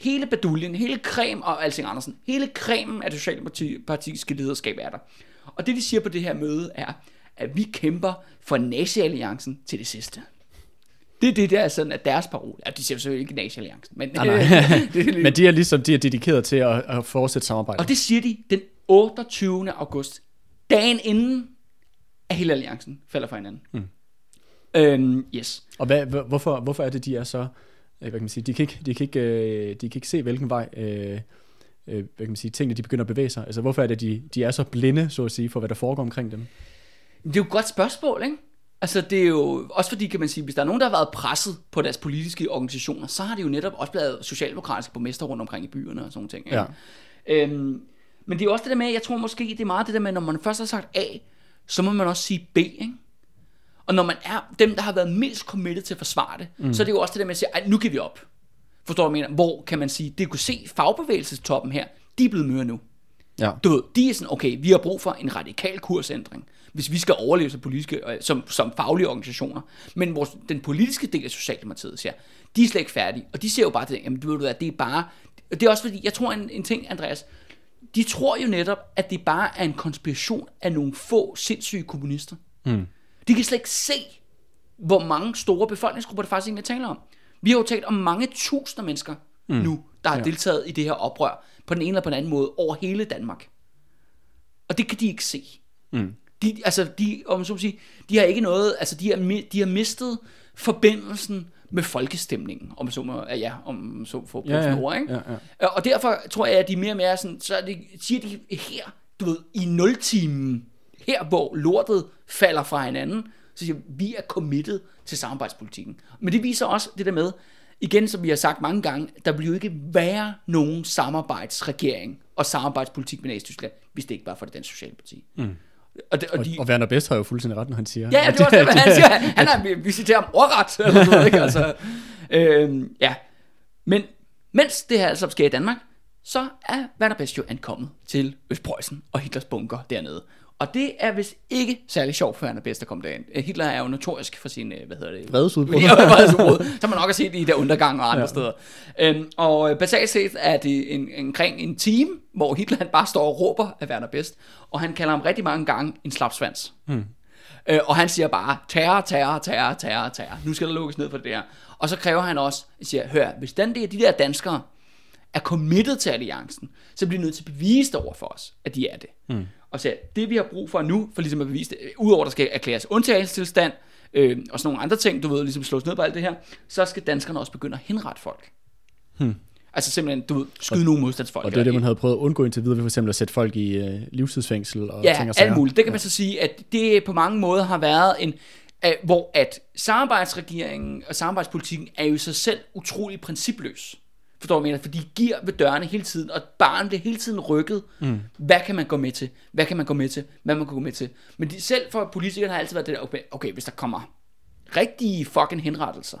Hele baduljen, hele Krem og alting Andersen, hele kremen af det socialdemokratiske lederskab er der. Og det, de siger på det her møde, er, at vi kæmper for nazi-alliancen til det sidste. Det er det, der er sådan, at deres parole. Ja, de siger selvfølgelig ikke nazi-alliancen, men, Nej, nej. lidt- Men de er ligesom de er dedikeret til at, at fortsætte samarbejdet. og det siger de den 28. august, dagen inden, at hele alliancen falder fra hinanden. Mm. Øhm, yes. Og hvad, hvor- hvorfor, hvorfor er det, de er så... øh, Hvad kan man sige? De kan ikke, de kan ikke, øh, de kan ikke se, hvilken vej øh, øh, hvad kan man sige, tingene de begynder at bevæge sig. Altså, hvorfor er det, de, de er så blinde, så at sige, for hvad der foregår omkring dem? Det er jo et godt spørgsmål, ikke? Altså, det er jo også fordi, kan man sige, hvis der er nogen, der har været presset på deres politiske organisationer, så har det jo netop også blevet socialdemokratiske borgmester rundt omkring i byerne og sådan ting. Ikke? Ja. Øhm, men det er også det der med, jeg tror måske, det er meget det der med, når man først har sagt A, så må man også sige B, ikke? Og når man er dem, der har været mest committed til at forsvare det, mm. så er det jo også det der med at sige, nu giver vi op. Forstår du, mener? Hvor kan man sige, det kunne se fagbevægelsestoppen her, de er blevet møre nu. Ja. Du ved, de er sådan, okay, vi har brug for en radikal kursændring, hvis vi skal overleve som, politiske, øh, som, som faglige organisationer. Men vores, den politiske del af Socialdemokratiet siger, de er slet ikke færdige. Og de ser jo bare det, jamen du ved hvad, det er bare... Det er også fordi, jeg tror en, en ting, Andreas, de tror jo netop, at det bare er en konspiration af nogle få sindssyge kommunister. Mm. De kan slet ikke se, hvor mange store befolkningsgrupper det faktisk egentlig taler om. Vi har jo talt om mange tusinder mennesker mm. nu, der har ja. deltaget i det her oprør, på den ene eller på den anden måde, over hele Danmark. Og det kan de ikke se. Mm. De, altså, de, om så sige, de har ikke noget, altså de har, de har mistet forbindelsen med folkestemningen, om så må, ja, om så få Ja, ja. ord, ikke? Ja, ja. Og derfor tror jeg, at de mere og mere sådan, så det, siger de her, du ved, i nultimen, her hvor lortet falder fra hinanden, så siger vi, vi er committed til samarbejdspolitikken. Men det viser også det der med, igen som vi har sagt mange gange, der vil jo ikke være nogen samarbejdsregering og samarbejdspolitik med Nazi-Tyskland, hvis det ikke var for det danske Socialdemokrati. Mm. Og, det, og, Og, de, og Werner Best har jo fuldstændig ret, når han siger... Ja, ja, det var det, han siger. Han er, vi, vi citerer ham ordret. Eller noget, ikke? Altså, øhm, ja. Men mens det her altså sker i Danmark, så er Werner Best jo ankommet til Østpreussen og Hitlers bunker dernede. Og det er vist ikke særlig sjovt for Werner Best at komme derind. Øh, Hitler er jo notorisk for sin, øh, hvad hedder det? Vredesudbrud. Ja, vredesudbrud, som man nok har set i der undergang og andre ja. steder. Øhm, og øh, basalt set er det en, omkring en time, hvor Hitler han bare står og råber af Werner Best, og han kalder ham rigtig mange gange en slapsvans. Hmm. Øh, og han siger bare, terror, terror, terror, terror, terror. Nu skal der lukkes ned for det der. Og så kræver han også, siger, hør, hvis den der, de der danskere er committed til alliancen, så bliver de nødt til at bevise det over for os, at de er det. Mm. Og så det vi har brug for nu, for ligesom at bevise det, udover at der skal erklæres undtagelsestilstand, øh, og sådan nogle andre ting, du ved, ligesom slås ned på alt det her, så skal danskerne også begynde at henrette folk. Hmm. Altså simpelthen, du ved, skyde nogle modstandsfolk. Og det er det, man havde prøvet at undgå indtil videre, ved for eksempel at sætte folk i øh, livstidsfængsel og Ja, ting og sager. alt muligt. Det kan man så sige, at det på mange måder har været en, øh, hvor at samarbejdsregeringen og samarbejdspolitikken er jo i sig selv utrolig principløs. Forstår du, mener? For de giver ved dørene hele tiden, og barnet bliver hele tiden rykket. Mm. Hvad kan man gå med til? Hvad kan man gå med til? Hvad man kan gå med til? Men de, selv for politikerne har altid været det der, okay, okay, hvis der kommer rigtige fucking henrettelser,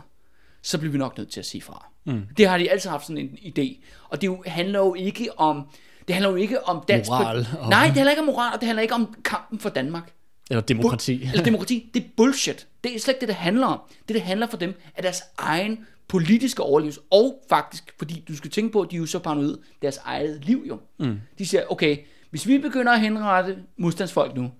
så bliver vi nok nødt til at sige fra. Mm. Det har de altid haft sådan en idé. Og det jo, handler jo ikke om, det handler jo ikke om dansk... Moral og- Nej, det handler ikke om moral, og det handler ikke om kampen for Danmark. Eller demokrati. Eller demokrati, det er bullshit. Det er slet ikke det, det handler om. Det, det handler for dem, er deres egen politiske overlevelse. Og faktisk, fordi du skal tænke på, at de er jo så paranoid deres eget liv jo. Mm. De siger, okay, hvis vi begynder at henrette modstandsfolk nu,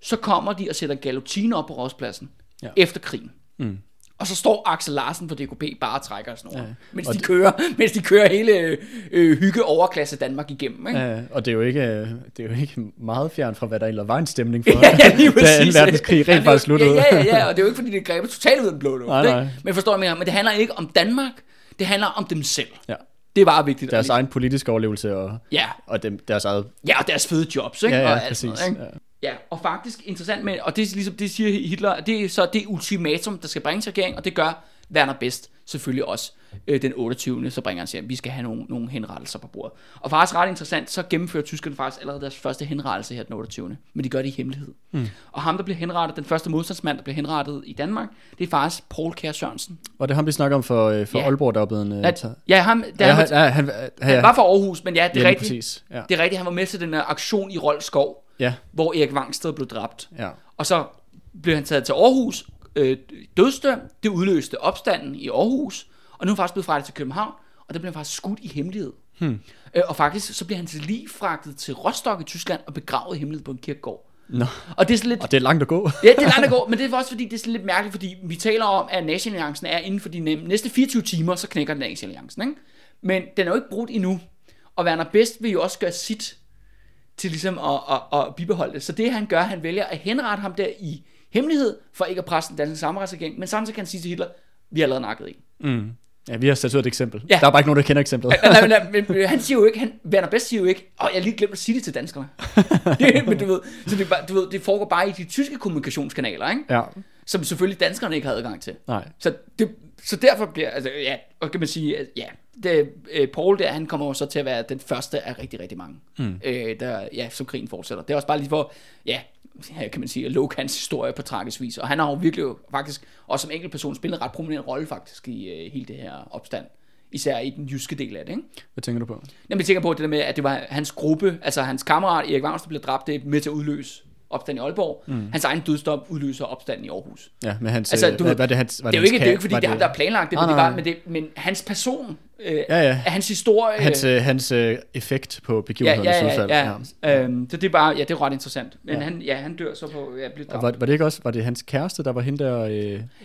så kommer de og sætter galotiner op på rådspladsen. Ja. efter krigen. Mm. Og så står Axel Larsen på DKP bare og trækker sådan over, ja. mens, Og de det- kører, mens de kører hele øh, hygge overklasse Danmark igennem. Ikke? Ja, og det er, jo ikke, øh, det er jo ikke meget fjern fra, hvad der egentlig var en stemning for, ja, ja, lige da. 2. verdenskrig Ja, rent er faktisk jo- sluttede. Ja, ja, ja, og det er jo ikke, fordi det grebet totalt ud af den blå luft. Nej, nej. Men forstår jeg mere, men det handler ikke om Danmark, det handler om dem selv. Ja. Det er bare vigtigt. Deres Og- egen politiske overlevelse og, Ja, og dem, deres eget... ja, og deres fede jobs, ikke? Ja, og ja, alt præcis. noget, ikke? Ja. Ja, og faktisk interessant med, og det er ligesom, det siger Hitler, det er så det ultimatum, der skal bringes regeringen, og det gør Werner Best selvfølgelig også øh, den 28. Så bringer han siger, at vi skal have nogle, nogle henrettelser på bordet. Og faktisk ret interessant, så gennemfører tyskerne faktisk allerede deres første henrettelse her den 28. Men de gør det i hemmelighed. Mm. Og ham, der bliver henrettet, den første modstandsmand, der bliver henrettet i Danmark, det er faktisk Paul Kjær Sørensen. Og det ham, vi snakker om for, øh, for Ja. Aalborg, der er blevet en... Øh, ja, ham, der ja, han, han, han, ja, han var fra Aarhus, men ja, det er ja, rigtigt. præcis. Ja. Det er rigtigt, han var med til den her aktion i Rold Skov, ja, hvor Erik Vangsted blev dræbt. ja. Og så blev han taget til Aarhus, øh, dødsdømt, det udløste opstanden i Aarhus, og nu er han faktisk blevet fragtet til København, og der blev han faktisk skudt i hemmelighed. Hmm. Øh, og faktisk så bliver han til lige fragtet til Rostock i Tyskland og begravet i hemmelighed på en kirkegård. Nå. Og det er lidt... Og det er langt at gå. Ja, det er langt at gå, men det er også fordi, det er lidt mærkeligt, fordi vi taler om, at Nationalliancen er inden for de næ- næste 24 timer, så knækker Nationalliancen, ikke? Men den er jo ikke brudt endnu. Og Werner Best vil jo også gøre sit til ligesom at, at, at bibeholde det. Så det han gør, han vælger at henrette ham der i hemmelighed, for ikke at presse den danske samarbejdsregering, men samtidig kan han sige til Hitler, vi har allerede nakket en. Ja, vi har sat et eksempel. Ja. Der er bare ikke nogen, der kender eksemplet. nej, nej, nej, men, han siger jo ikke, han, Werner Best siger jo ikke, åh, jeg har lige glemt at sige det til danskerne. det, men du ved, så det, bare, du ved, det foregår bare i de tyske kommunikationskanaler, ikke? Ja, som selvfølgelig danskerne ikke har adgang til. nej. Så, det, så derfor bliver, altså ja, og kan man sige, at ja, det, øh, Paul der, han kommer jo så til at være den første af rigtig, rigtig mange, mm. øh, der, ja, som krigen fortsætter. Det er også bare lige for, ja, her kan man sige, at lukke hans historie på tragisk vis. Og han har jo virkelig jo faktisk, også som enkeltperson, spillet en ret prominent rolle faktisk i øh, hele det her opstand. Især i den jyske del af det, ikke? Hvad tænker du på? Jamen, jeg tænker på det der med, at det var hans gruppe, altså hans kammerat Erik Wagner, der blev dræbt, det er med til at udløse opstand i Aalborg. Mm. Hans egen dødsdom udløser opstanden i Aarhus. Ja, med hans... Altså, du hvad, ved, hvad er det, hans, var det er jo ikke, hans det er jo ikke fordi, var det er ham, der har planlagt det, Nej, men, det var, men, det, men hans person, øh, Ja, ja. hans historie... Hans, øh, hans øh, effekt på ja, begivenhedernes ja, udfald. ja, ja. Øhm, så det er bare, ja, det er ret interessant. Men Ja. han, ja, han dør så på, ja, Og dræbt. var, var det ikke også, var det hans kæreste, der var hende der... Øh,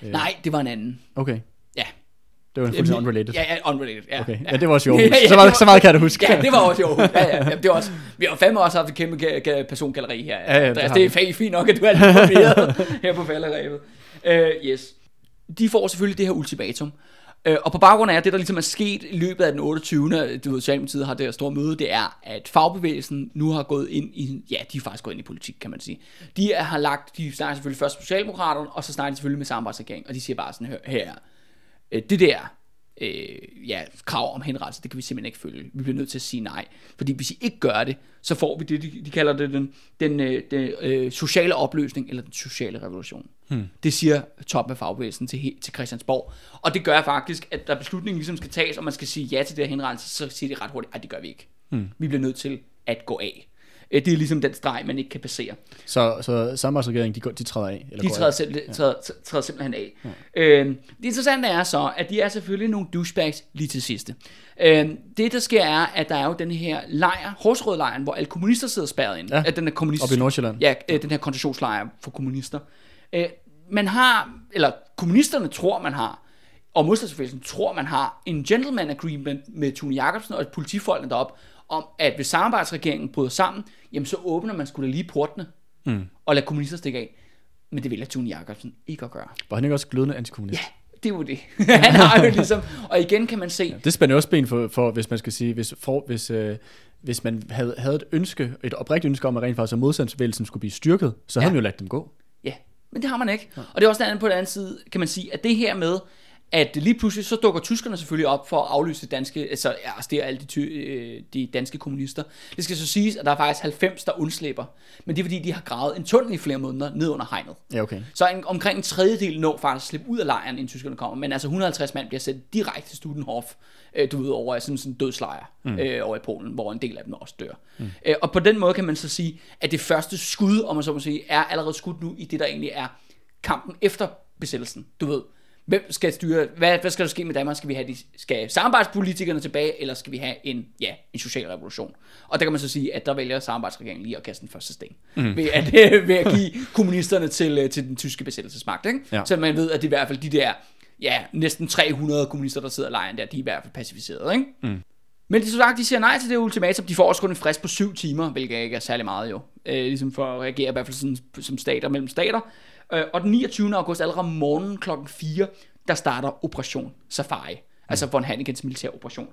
øh, Nej, det var en anden. Okay, Ja. Det var fuldstændig unrelated. Ja, ja, unrelated. Ja, Okay, ja. ja, det var også i Aarhus. ja, så, meget, var- så meget kan jeg da huske. Ja, det var også jo. Ja, ja, ja, det var også, vi har fandme også haft et kæmpe ga- ga- persongalleri her. Ja, ja, det det, har det er vi. fint nok, at du er lidt forvirret her på falderæbet. Uh, yes. de får selvfølgelig det her ultimatum. Øh, og på baggrund af det, der ligesom er sket i løbet af den 28. Du ved, Socialdemokratiet har det her store møde, det er, at fagbevægelsen nu har gået ind i, ja, de er faktisk gået ind i politik, kan man sige. De er, har lagt, de snakker selvfølgelig først med Socialdemokraterne, og så snakker de selvfølgelig med samarbejdsregeringen, og de siger bare sådan, her, her øh, det der øh, ja, krav om henrettelse, det kan vi simpelthen ikke følge. Vi bliver nødt til at sige nej. Fordi hvis I ikke gør det, så får vi det, de, de kalder det den, den, øh, den øh, sociale opløsning, eller den sociale revolution. Hmm. Det siger toppen af fagbevægelsen til, til Christiansborg. Og det gør faktisk, at der beslutningen ligesom skal tages, og man skal sige ja til det her henrettelse, så siger de ret hurtigt, at det gør vi ikke. Hmm. Vi bliver nødt til at gå af. Øh, Det er ligesom den streg, man ikke kan passere. Så, så samarbejdsregeringen, de, går, de træder af? Eller De træder, selv, træder, træder simpelthen af. Ja. Øhm, det interessante er så, at de er selvfølgelig nogle douchebags lige til sidste. Øhm, det, der sker, er, at der er jo den her lejr, Horsrød-lejren, hvor alle kommunister sidder spærret ind. Ja, At den er kommunist, oppe i Nordsjælland. Ja, øh, den her koncentrationslejr for kommunister. Øh, man har, eller kommunisterne tror, man har, og modstandsbevægelsen tror, man har en gentleman agreement med Tune Jacobsen og politifolkene deroppe, om at hvis samarbejdsregeringen bryder sammen, jamen så åbner man skulle lige portene mm. og lader kommunister stikke af. Men det vælger Tune Jacobsen ikke at gøre. Var han ikke også glødende antikommunist? Ja, det er jo det. Han har jo ligesom, og igen kan man se, Det spænder også ben for, for, hvis man skal sige, hvis, for, hvis, øh, hvis man havde, havde et ønske, et oprigtigt ønske om, at rent faktisk at modstandsbevægelsen skulle blive styrket, så havde Ja. man jo lagt dem gå. Ja, men det har man ikke. Og det er også den anden på den anden side, kan man sige, at det her med, at lige pludselig så dukker tyskerne selvfølgelig op for at aflyse danske, altså arrestere alle de, ty, øh, de danske kommunister. Det skal så siges, at der er faktisk 90, der undslipper. Men det er fordi, de har gravet en tunnel i flere måneder ned under hegnet. Ja, okay. Så en, omkring en tredjedel når faktisk at slippe ud af lejren, inden tyskerne kommer. Men altså 150 mand bliver sendt direkte til Studenhof, øh, du ved, over sådan en dødslejr mm. øh, over i Polen, hvor en del af dem også dør. Mm. Øh, og på den måde kan man så sige, at det første skud, om man så må sige, er allerede skudt nu i det, der egentlig er kampen efter besættelsen. Du ved, hvem skal styre, hvad, hvad skal der ske med Danmark? Skal vi have de, skal samarbejdspolitikerne tilbage, eller skal vi have en, ja, en social revolution? Og der kan man så sige, at der vælger samarbejdsregeringen lige at kaste den første sten. Mm. Ved, at, ved at give kommunisterne til, øh, til den tyske besættelsesmagt. Ikke? Ja. Så man ved, at det er i hvert fald de der, ja, næsten 300 kommunister, der sidder i lejren der, de er i hvert fald pacificeret. Ikke? Mm. Men de, så sagt, de siger nej til det ultimatum. De får også kun en frist på syv timer, hvilket ikke er særlig meget jo. Øh, ligesom for at reagere i hvert fald sådan, som stater mellem stater. Øh, og den 29. august, allerede om morgenen klokken 4, der starter Operation Safari. Mm. Altså von Hannigans militær operation.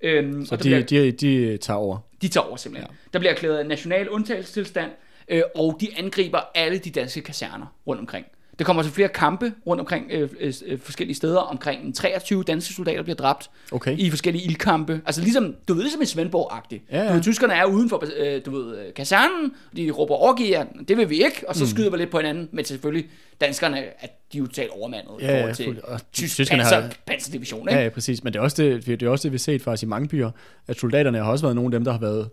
Øhm, Så og de, bliver, de, de tager over. de tager over simpelthen. Ja. Der bliver erklæret national undtagelsestilstand, øh, og de angriber alle de danske kaserner rundt omkring. Der kommer så flere kampe rundt omkring øh, øh, øh, forskellige steder. Omkring 23 danske soldater bliver dræbt Okay. i forskellige ildkampe. Altså ligesom, du ved, ligesom i Svendborg-agtigt. Ja, ja. Du ved, tyskerne er uden for øh, du ved, øh, kasernen, de råber overgiver, det vil vi ikke, og så mm. skyder vi lidt på hinanden, men selvfølgelig danskerne, at de er jo totalt overmandet i Ja, ja, forhold til. Og tysk tyskerne panser, har- panserdivision. Ikke? Ja, ja, præcis. Men det er, også det, det er også det, vi har set faktisk i mange byer, at soldaterne har også været nogle af dem, der har været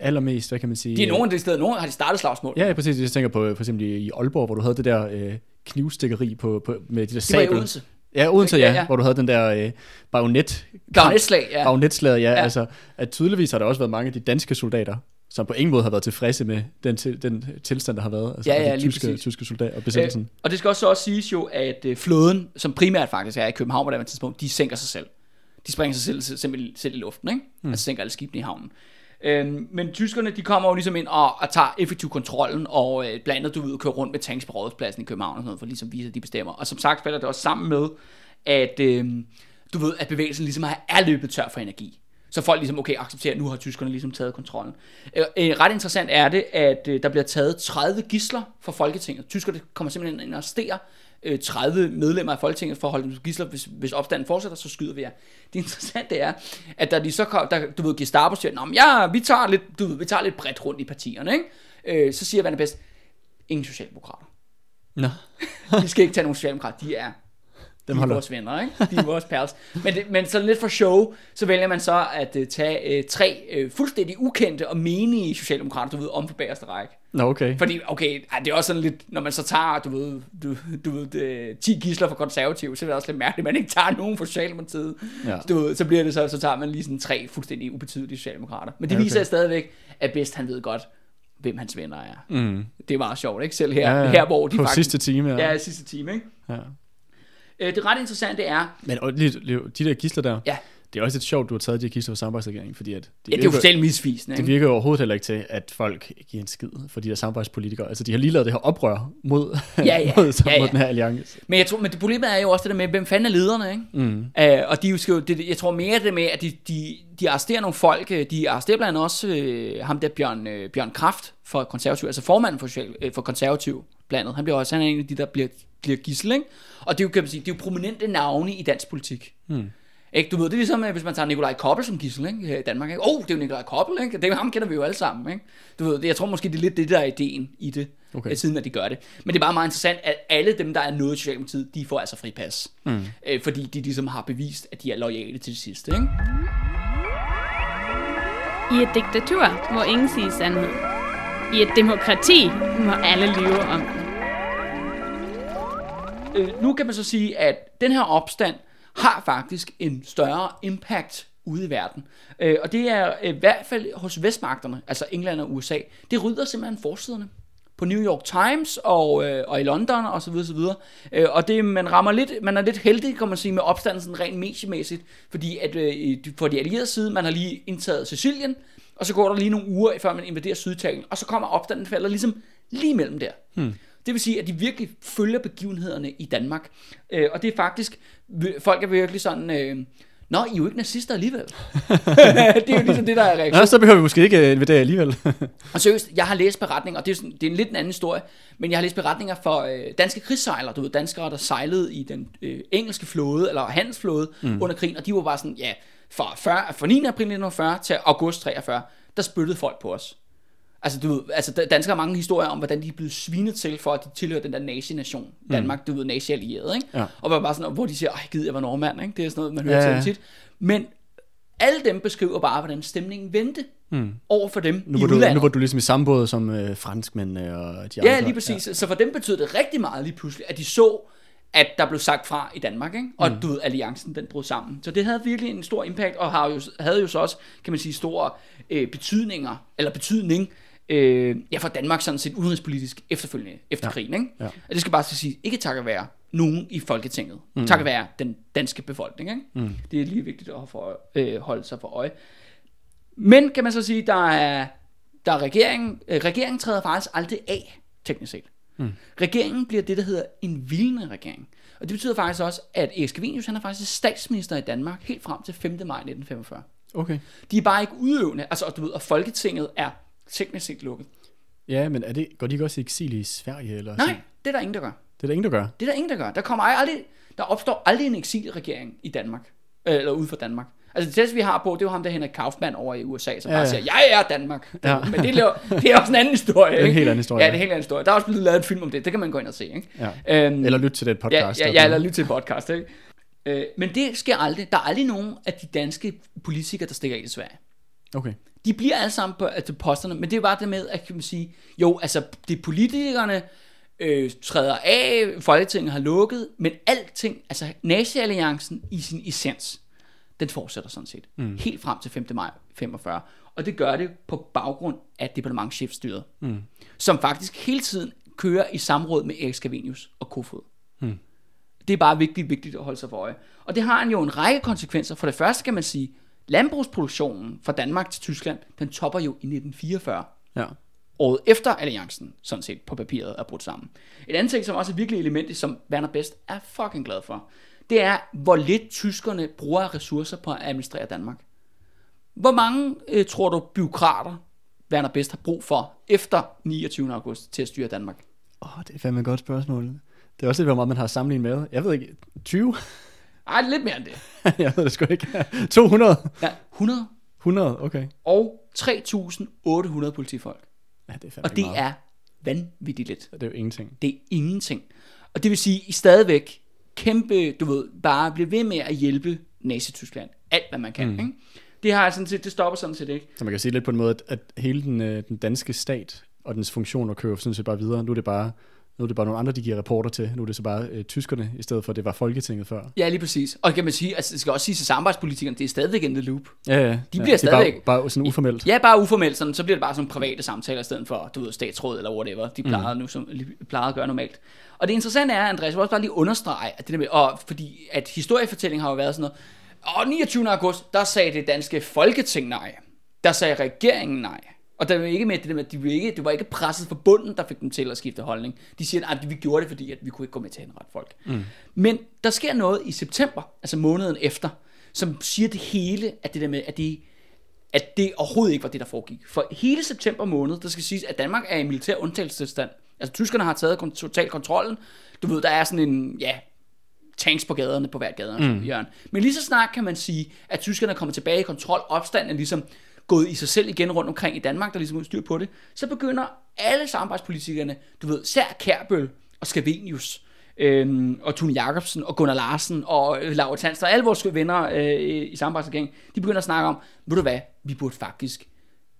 allermest, hvad kan man sige... De er nogle af de steder, nogle har de startet slagsmål. Ja, ja, præcis. Jeg tænker på for eksempel i Aalborg, hvor du havde det der øh, knivstikkeri på, på, med de der Det var i. Odense. Ja, Odense, ja, Ja, ja, hvor du havde den der øh, bajonet. Bajonetslag, ja. Bajonetslaget, ja, Ja. Altså, at tydeligvis har der også været mange af de danske soldater, som på ingen måde har været tilfredse med den, til, den tilstand, der har været. Altså, Ja, af ja, de tyske, præcis. tyske soldater og besættelsen. Øh, og det skal også, så også siges jo, at øh, flåden, som primært faktisk er i København på det tidspunkt, de sænker sig selv. De springer sig selv, selv, selv, selv i luften, ikke? Mm. Altså sænker alle skibene i havnen. Øhm, men tyskerne, de kommer jo ligesom ind og, og tager effektiv kontrollen, og øh, blandt andet, du ved, kører rundt med tanks på rådspladsen i København og sådan noget, for ligesom viser, at de bestemmer. Og som sagt falder det også sammen med, at øh, du ved, at bevægelsen ligesom er løbet tør for energi. Så folk ligesom, okay, accepterer, at nu har tyskerne ligesom taget kontrollen. Øh, øh, ret interessant er det, at øh, der bliver taget 30 gisler fra Folketinget. Tyskerne kommer simpelthen ind og arresterer øh, 30 medlemmer af Folketinget for at holde dem som gisler. Hvis, hvis opstanden fortsætter, så skyder vi jer. Det interessante er, at der de så kom, der, du ved, Gestapo siger, Nå, men ja, vi tager lidt, du ved, vi tager lidt bredt rundt i partierne, ikke? Øh, så siger Vanne Best, ingen socialdemokrater. Nå. Vi skal ikke tage nogen socialdemokrater, de er de er holder. vores venner, ikke? De er vores pals. Men, det, men så lidt for show, så vælger man så at uh, tage uh, tre uh, fuldstændig ukendte og menige socialdemokrater, du ved, om på bagerste række. Nå, okay. Fordi, okay, ej, det er også sådan lidt, når man så tager, du ved, du, du ved det, 10 gisler for konservative, så er det også lidt mærkeligt, at man ikke tager nogen fra Socialdemokratiet. Ja. Du ved, så bliver det så, så tager man lige sådan tre fuldstændig ubetydelige socialdemokrater. Men det Ja, okay. viser stadigvæk, at bedst han ved godt, hvem hans venner er. Mm. Det er meget sjovt, ikke? Selv her, Ja, ja. her hvor de På faktisk... sidste time, ja. Ja, sidste time, ikke? ja. Øh, det ret interessante er, Men og, de der gisler der, Ja. Det er også lidt sjovt, du har taget de her kister for samarbejdsregeringen, fordi at Ja, det er jo fuldstændig misvisende, det virker jo overhovedet heller ikke til, at folk giver en skid for de der samarbejdspolitikere. Altså, de har lige lavet det her oprør mod, Ja, ja. mod, Ja, ja. mod den her alliance. Men jeg tror, men det problemet er jo også det der med, hvem fanden er lederne, ikke? Mm. Uh, og de jo, skal jo- det, jeg tror mere det med, at de, de, de arresterer nogle folk. øh, De arresterer blandt andet også øh, ham der Bjørn, øh, Bjørn Kraft for konservativ, altså formanden for, social, øh, for konservativ blandet. Han bliver også han er en af de, der bliver, bliver gissel, ikke? Og det er jo, kan man sige, det er jo prominente navne i dansk politik. Mm. Ikke, du ved, det er ligesom, hvis man tager Nikolaj Koppel som gissel, ikke? Her i Danmark, ikke? Oh, det er jo Nikolaj Koppel, ikke? Det er, ham kender vi jo alle sammen, ikke? Du ved, jeg tror måske, det er lidt det, der er ideen i det, Okay. siden at de gør det. Men det er bare meget interessant, at alle dem, der er noget i Socialdemokratiet, de får altså fri pas. Mm. Øh, fordi de ligesom har bevist, at de er lojale til det sidste, ikke? I et diktatur må ingen sige sandhed. I et demokrati må alle lyve om den. øh, nu kan man så sige, at den her opstand har faktisk en større impact ude i verden. Øh, og det er øh, i hvert fald hos vestmagterne, altså England og USA. Det rydder simpelthen forsiderne på New York Times og, øh, og i London og så videre, så videre. Øh, og det, man rammer lidt, man er lidt heldig, kan man sige, med opstandelsen rent mediemæssigt, fordi at øh, for de allierede side, man har lige indtaget Sicilien, og så går der lige nogle uger, før man invaderer Syditalien, og så kommer opstanden falder ligesom lige mellem der. Hmm. Det vil sige, at de virkelig følger begivenhederne i Danmark. Øh, og det er faktisk, folk er virkelig sådan, øh, Nå, I er jo ikke nazister alligevel. det er jo ligesom det, der er reaktionen. Ja, så behøver vi måske ikke øh, invadere alligevel. Og seriøst, jeg har læst beretninger, og det er, sådan, det er en lidt en anden historie, men jeg har læst beretninger for øh, danske krigssejlere, du ved, danskere, der sejlede i den øh, engelske flåde, eller handelsflåde, mm. under krigen, og de var bare sådan, ja, fra, 40, fra 9. april 1940 til august 43, der spyttede folk på os. Altså, du ved, altså da- danskere har mange historier om, hvordan de er blevet svinet til, for at de tilhører den der nazi-nation. Danmark, du ved, nazi-allieret, ikke? Ja. Og var bare sådan, hvor de siger, ej, gider jeg var nordmand, ikke? Det er sådan noget, man hører Ja, ja, tit. Men alle dem beskriver bare, hvordan stemningen vendte mm. over for dem Nu i var, du, udlandet. nu var du ligesom i samme båd som øh, franskmændene og de andre. Ja, lige præcis. Ja. Så for dem betød det rigtig meget lige pludselig, at de så, at der blev sagt fra i Danmark, ikke? og mm. du ved, alliancen den brød sammen. Så det havde virkelig en stor impact, og har jo, havde jo så også, kan man sige, store øh, betydninger, eller betydning, øh, ja, for Danmark sådan set udenrigspolitisk efterfølgende, efter ja. krigen. Ikke? Ja. Og det skal bare så sige, ikke takket være nogen i Folketinget, mm. takket være den danske befolkning. Ikke? Mm. Det er lige vigtigt at få, øh, holde sig for øje. Men kan man så sige, der er, der er regeringen, øh, regeringen træder faktisk aldrig af, teknisk set. Mm. Regeringen bliver det, der hedder en hvilende regering. Og det betyder faktisk også, at Erik Scavenius, han er faktisk statsminister i Danmark helt frem til 5. maj 1945. Okay. De er bare ikke udøvende, altså og du ved, og Folketinget er teknisk set lukket. Ja, men er det, går de ikke også i eksil i Sverige? Eller Nej, sådan? det er der ingen, der gør. Det er der ingen, der gør. Det er der ingen, der gør. Der, kommer aldrig, der opstår aldrig en eksilregering i Danmark. Øh, eller ude for Danmark. Altså det tætteste, vi har på, det er jo ham der Henrik Kaufmann over i USA, som Ja, bare siger, jeg er Danmark. Ja. Men det er, det er også en anden historie. er en ikke? helt anden historie, Ja, det er en helt anden historie. Der er også blevet lavet en film om det. Det kan man gå ind og se. Ikke? Ja. Øhm, Eller lytte til den podcast. Ja, ja, ja er eller lytte til et podcast. Ikke? Øh, men det sker aldrig. Der er aldrig nogen af de danske politikere, der stikker af i Sverige. Okay. De bliver alle sammen på altså, posterne, men det er bare det med, at kan man sige, jo, altså, det er politikerne øh, træder af, Folketinget har lukket, men alting, altså Nazi-alliancen i sin essens, den fortsætter sådan set, mm. helt frem til 5. maj 45. Og det gør det på baggrund af departementchefstyret, mm. som faktisk hele tiden kører i samråd med Erik Scavenius og Kofod. Mm. Det er bare vigtigt, vigtigt at holde sig for øje. Og det har jo en række konsekvenser. For det første kan man sige, landbrugsproduktionen fra Danmark til Tyskland, den topper jo i 1944 Ja. året efter alliancen, sådan set på papiret, er brudt sammen. Et andet ting, som også er virkelig element, som Werner Best er fucking glad for, det er, hvor lidt tyskerne bruger ressourcer på at administrere Danmark. Hvor mange, øh, tror du, byråkrater Werner Best har brug for efter 29. august til at styre Danmark? Åh, oh, det er fandme et godt spørgsmål. Det er også lidt, hvor meget man har sammenlignet med. Jeg ved ikke, 20? Ej, lidt mere end det. jeg ved det sgu ikke. 200? Ja, 100 100, okay. og 3.800 politifolk. Ja, det er fandme Og det meget. er vanvittigt lidt. Det er jo ingenting. Det er ingenting. Og det vil sige, I stadigvæk kæmpe, du ved, bare blive ved med at hjælpe Nazi-Tyskland. Alt, hvad man kan. Mm. Ikke? Det, har sådan set, det stopper sådan set ikke. Så man kan sige lidt på en måde, at, at hele den, øh, den danske stat og dens funktioner kører sådan set bare videre. Nu er det bare, nu er det bare nogle andre, de giver rapporter til. Nu er det så bare øh, tyskerne, i stedet for at det var Folketinget før. Ja, lige præcis. Og kan man sige, altså, det skal også sige til samarbejdspolitikerne, det er stadigvæk the loop. Ja, ja. De ja, bliver det er bare, stadigvæk- bare sådan uformelt. Ja, bare uformelt, sådan, så bliver det bare sådan private samtaler, i stedet for, du ved, statsråd eller whatever, de plejede mm. nu, som de plejede at gøre normalt. Og det interessante er, Andreas, jeg vil også bare lige understrege, at det der med, og fordi at historiefortælling har jo været sådan noget, Og 29. august, der sagde det danske folketing nej. Der sagde regeringen nej. Og der var ikke med det der med, at de var ikke, det var ikke presset for bunden, der fik dem til at skifte holdning. De siger, at vi gjorde det, fordi at vi kunne ikke gå med til at henrette folk. Mm. Men der sker noget i september, altså måneden efter, som siger det hele, at det der med, at det, at det overhovedet ikke var det, der foregik. For hele september måned, der skal siges, at Danmark er i militær undtagelsestilstand. Altså tyskerne har taget kon- total kontrollen. Du ved, der er sådan en, ja, tanks på gaderne, på hvert gaderne mm. hjørne. Men lige så snart kan man sige, at tyskerne kommer tilbage i kontrol, opstanden er ligesom gået i sig selv igen rundt omkring i Danmark, der ligesom er styr på det, så begynder alle samarbejdspolitikerne, du ved, sær Kærbøl og Skavenius, øhm, og Tune Jacobsen og Gunnar Larsen og øh, Laura Tanster, alle vores venner øh, i samarbejdsregeringen, de begynder at snakke om, ved du hvad, vi burde faktisk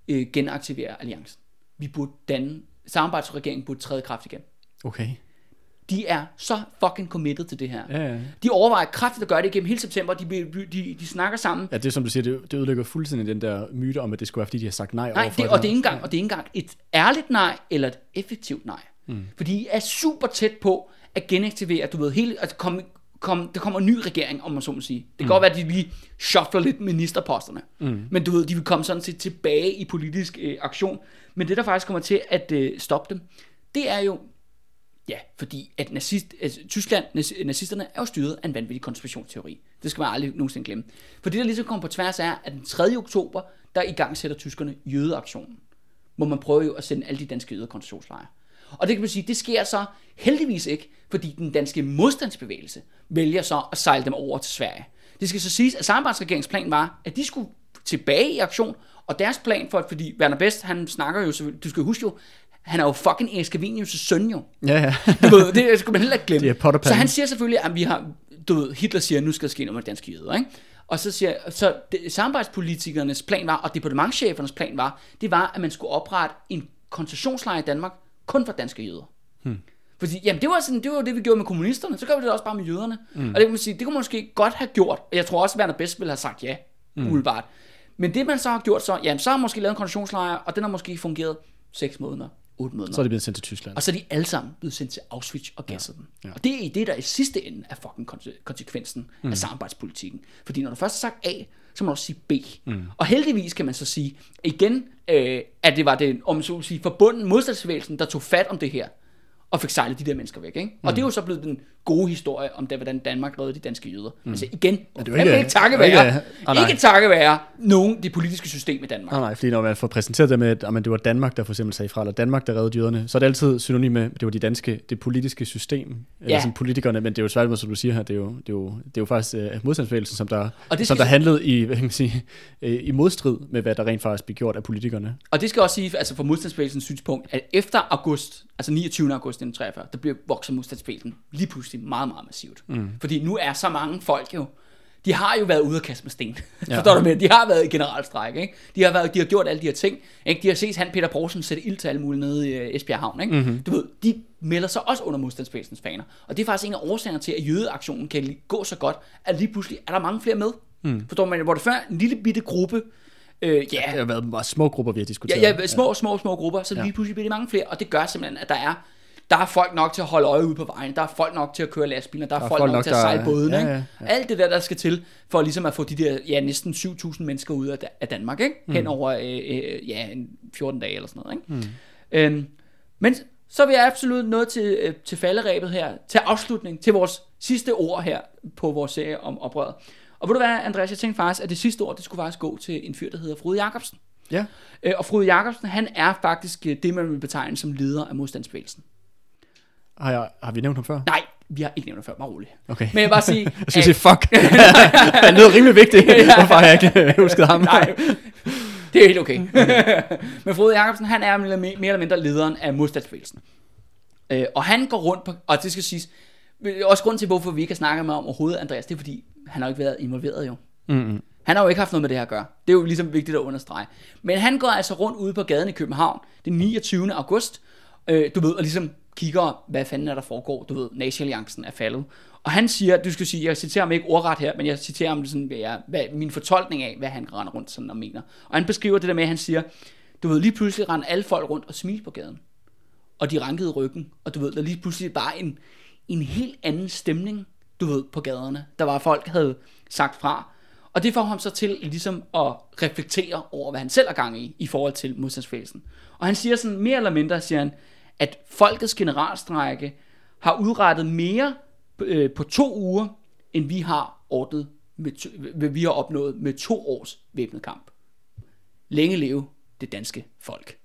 øh, genaktivere alliancen. Vi burde danne, samarbejdsregeringen burde træde kraft igen. Okay. De er så fucking committed til det her. Ja, ja. De overvejer kraftigt at gøre det igennem hele september. De, de, de, snakker sammen. Ja, det er som du siger, det, det ødelægger fuldstændig den der myte om, at det skulle være, fordi de har sagt nej, Nej, overfor det, og, det er ikke engang, og det er ikke engang et ærligt nej, eller et effektivt nej. Mm. Fordi de er super tæt på at genaktivere, du ved, hele, at komme, kom, der kommer en ny regering, om man så må sige. Det kan mm. godt være, at de lige shuffler lidt ministerposterne. Mm. Men du ved, de vil komme sådan set tilbage i politisk øh, aktion. Men det, der faktisk kommer til at øh, stoppe dem, det er jo, ja, fordi at nazist, altså, Tyskland, nazisterne er jo styret af en vanvittig konspirationsteori. Det skal man aldrig nogensinde glemme. For det, der ligesom kommer på tværs, er, at den 3. oktober, der i gang sætter tyskerne jødeaktionen. Hvor man prøver jo at sende alle de danske jøder i koncentrationslejre. Og det kan man sige, det sker så heldigvis ikke, fordi den danske modstandsbevægelse vælger så at sejle dem over til Sverige. Det skal så siges, at samarbejdsregeringens plan var, at de skulle tilbage i aktion, og deres plan for, fordi Werner Best, han snakker jo, du skal huske jo, han er jo fucking Erik Scavenius' søn jo. Ja, ja. Du ved, det skal man heller ikke glemme. Det er så han siger selvfølgelig, at vi har, du ved, Hitler siger, at nu skal der ske noget med danske jøder, ikke? Og så siger, så det, samarbejdspolitikernes plan var, og departementchefernes plan var, det var, at man skulle oprette en koncentrationslejr i Danmark, kun for danske jøder. Hmm. Fordi, jamen det var, sådan, det var det, vi gjorde med kommunisterne, så gør vi det også bare med jøderne. Mm. Og det kan man sige, det kunne man måske godt have gjort, og jeg tror også, at Werner Best ville have sagt ja, mm. umiddelbart. Men det man så har gjort så, jamen så har man måske lavet en koncentrationslejr, og den har måske fungeret 6 måneder, 8 måneder. Så er det blevet sendt til Tyskland. Og så er de alle sammen blevet sendt til Auschwitz og gasset ja. dem. Ja. Og det er det, der i sidste ende er fucking konse- konsekvensen mm. af samarbejdspolitikken. Fordi når du først har sagt A, så må du også sige B. Mm. Og heldigvis kan man så sige, igen, øh, at det var det, om så sige, forbunden modstandsbevægelsen, der tog fat om det her, og fik sejlet de der mennesker væk. Ikke? Og det er jo så blevet den gode historie om, det, hvordan Danmark reddede de danske jøder. Mm. Altså igen, det er det jo ikke, ikke- er være, ikke- ah, nej. ikke takket være nogen, det politiske system i Danmark. Nej, nej, fordi når man får præsenteret det med, at jamen, det var Danmark, der for eksempel sagde fra, eller Danmark, der reddede jøderne, så er det altid synonym med, at det var de danske, det politiske system, eller Ja. sådan politikerne, men det er jo svært, som du siger her, det er jo, det er jo, det er jo faktisk uh, modstandsbevægelsen, som der, Og det som der handlede i, hvad kan man sige, øh, i modstrid med, hvad der rent faktisk blev gjort af politikerne. Og det skal også sige, altså fra modstandsbevægelsens synspunkt, at efter august, altså 29. august 1943, der bliver vokset modstandsbevægelsen lige pludselig meget, meget massivt. Mm. Fordi nu er så mange folk jo, de har jo været ude at kaste med sten. Ja. Forstår du med? De har været i generalstræk, ikke? De har, været, de har gjort alle de her ting, ikke? De har set han Peter Poulsen sætte ild til alle mulige nede i øh, Esbjerg Havn, ikke? Mm-hmm. Du ved, de melder sig også under modstandsbevægelsens faner. Og det er faktisk en af årsagerne til, at jødeaktionen kan gå så godt, at lige pludselig er der mange flere med. Mm. Forstår man? Hvor det før en lille bitte gruppe, øh, ja, Det har været meget små grupper, vi har diskuteret. Ja, ja, små, små, små grupper, så Ja. lige pludselig bliver det mange flere, og det gør simpelthen, at der er, der er folk nok til at holde øje ude på vejen, der er folk nok til at køre lastbiler, der er, folk, folk nok, til at der- sejle båden, ja, ikke? ja, ja. Alt det der, der skal til, for ligesom at få de der, ja, næsten 7.000 mennesker ud af, af Danmark, ikke? Hen over, øh, øh, ja, en 14 dage eller sådan noget, ikke? Mm. Øhm, men så er vi absolut nået til, øh, til falderæbet her, til afslutning, til vores sidste ord her på vores serie om oprøret. Og ved du hvad, Andreas, jeg tænkte faktisk, at det sidste ord, det skulle faktisk gå til en fyr, der hedder Frode Jacobsen. Ja. Øh, Og Frode Jacobsen, han er faktisk øh, det, man vil betegne som leder af modstandsbevægelsen. Har, jeg, har vi nævnt ham før? Nej, vi har ikke nævnt før, bare roligt. Okay. Men jeg vil bare sige... Jeg skal sige, fuck. Han lød rimelig vigtigt. Hvorfor har jeg ikke husket ham? Nej, det er helt okay. Men Frode Jacobsen, han er mere eller mindre lederen af modstandsbevægelsen. Øh, og han går rundt på, og det skal siges, også grund til, hvorfor vi ikke har snakket med om overhovedet, Andreas, det er fordi, han har ikke været involveret jo. Mm-hmm. Han har jo ikke haft noget med det her at gøre. Det er jo ligesom vigtigt at understrege. Men han går altså rundt ude på gaden i København den 29. august, øh, du ved, og ligesom kigger, hvad fanden er der foregår, du ved, Nazi-alliancen er faldet. Og han siger, du skal sige, jeg citerer ham ikke ordret her, men jeg citerer ham sådan, hvad, jeg, hvad min fortolkning af, hvad han render rundt sådan og mener. Og han beskriver det der med, at han siger, du ved, lige pludselig rendte alle folk rundt og smilte på gaden. Og de rankede ryggen, og du ved, der lige pludselig bare en, en helt anden stemning, du ved, på gaderne. Der var folk, havde sagt fra. Og det får ham så til ligesom at reflektere over, hvad han selv er gang i, i forhold til modstandsfæsen. Og han siger sådan, mere eller mindre, siger han, at folkets generalstrække har udrettet mere øh, på to uger, end vi har ordnet med to, hvad vi har opnået med to års væbnet kamp. Længe leve det danske folk.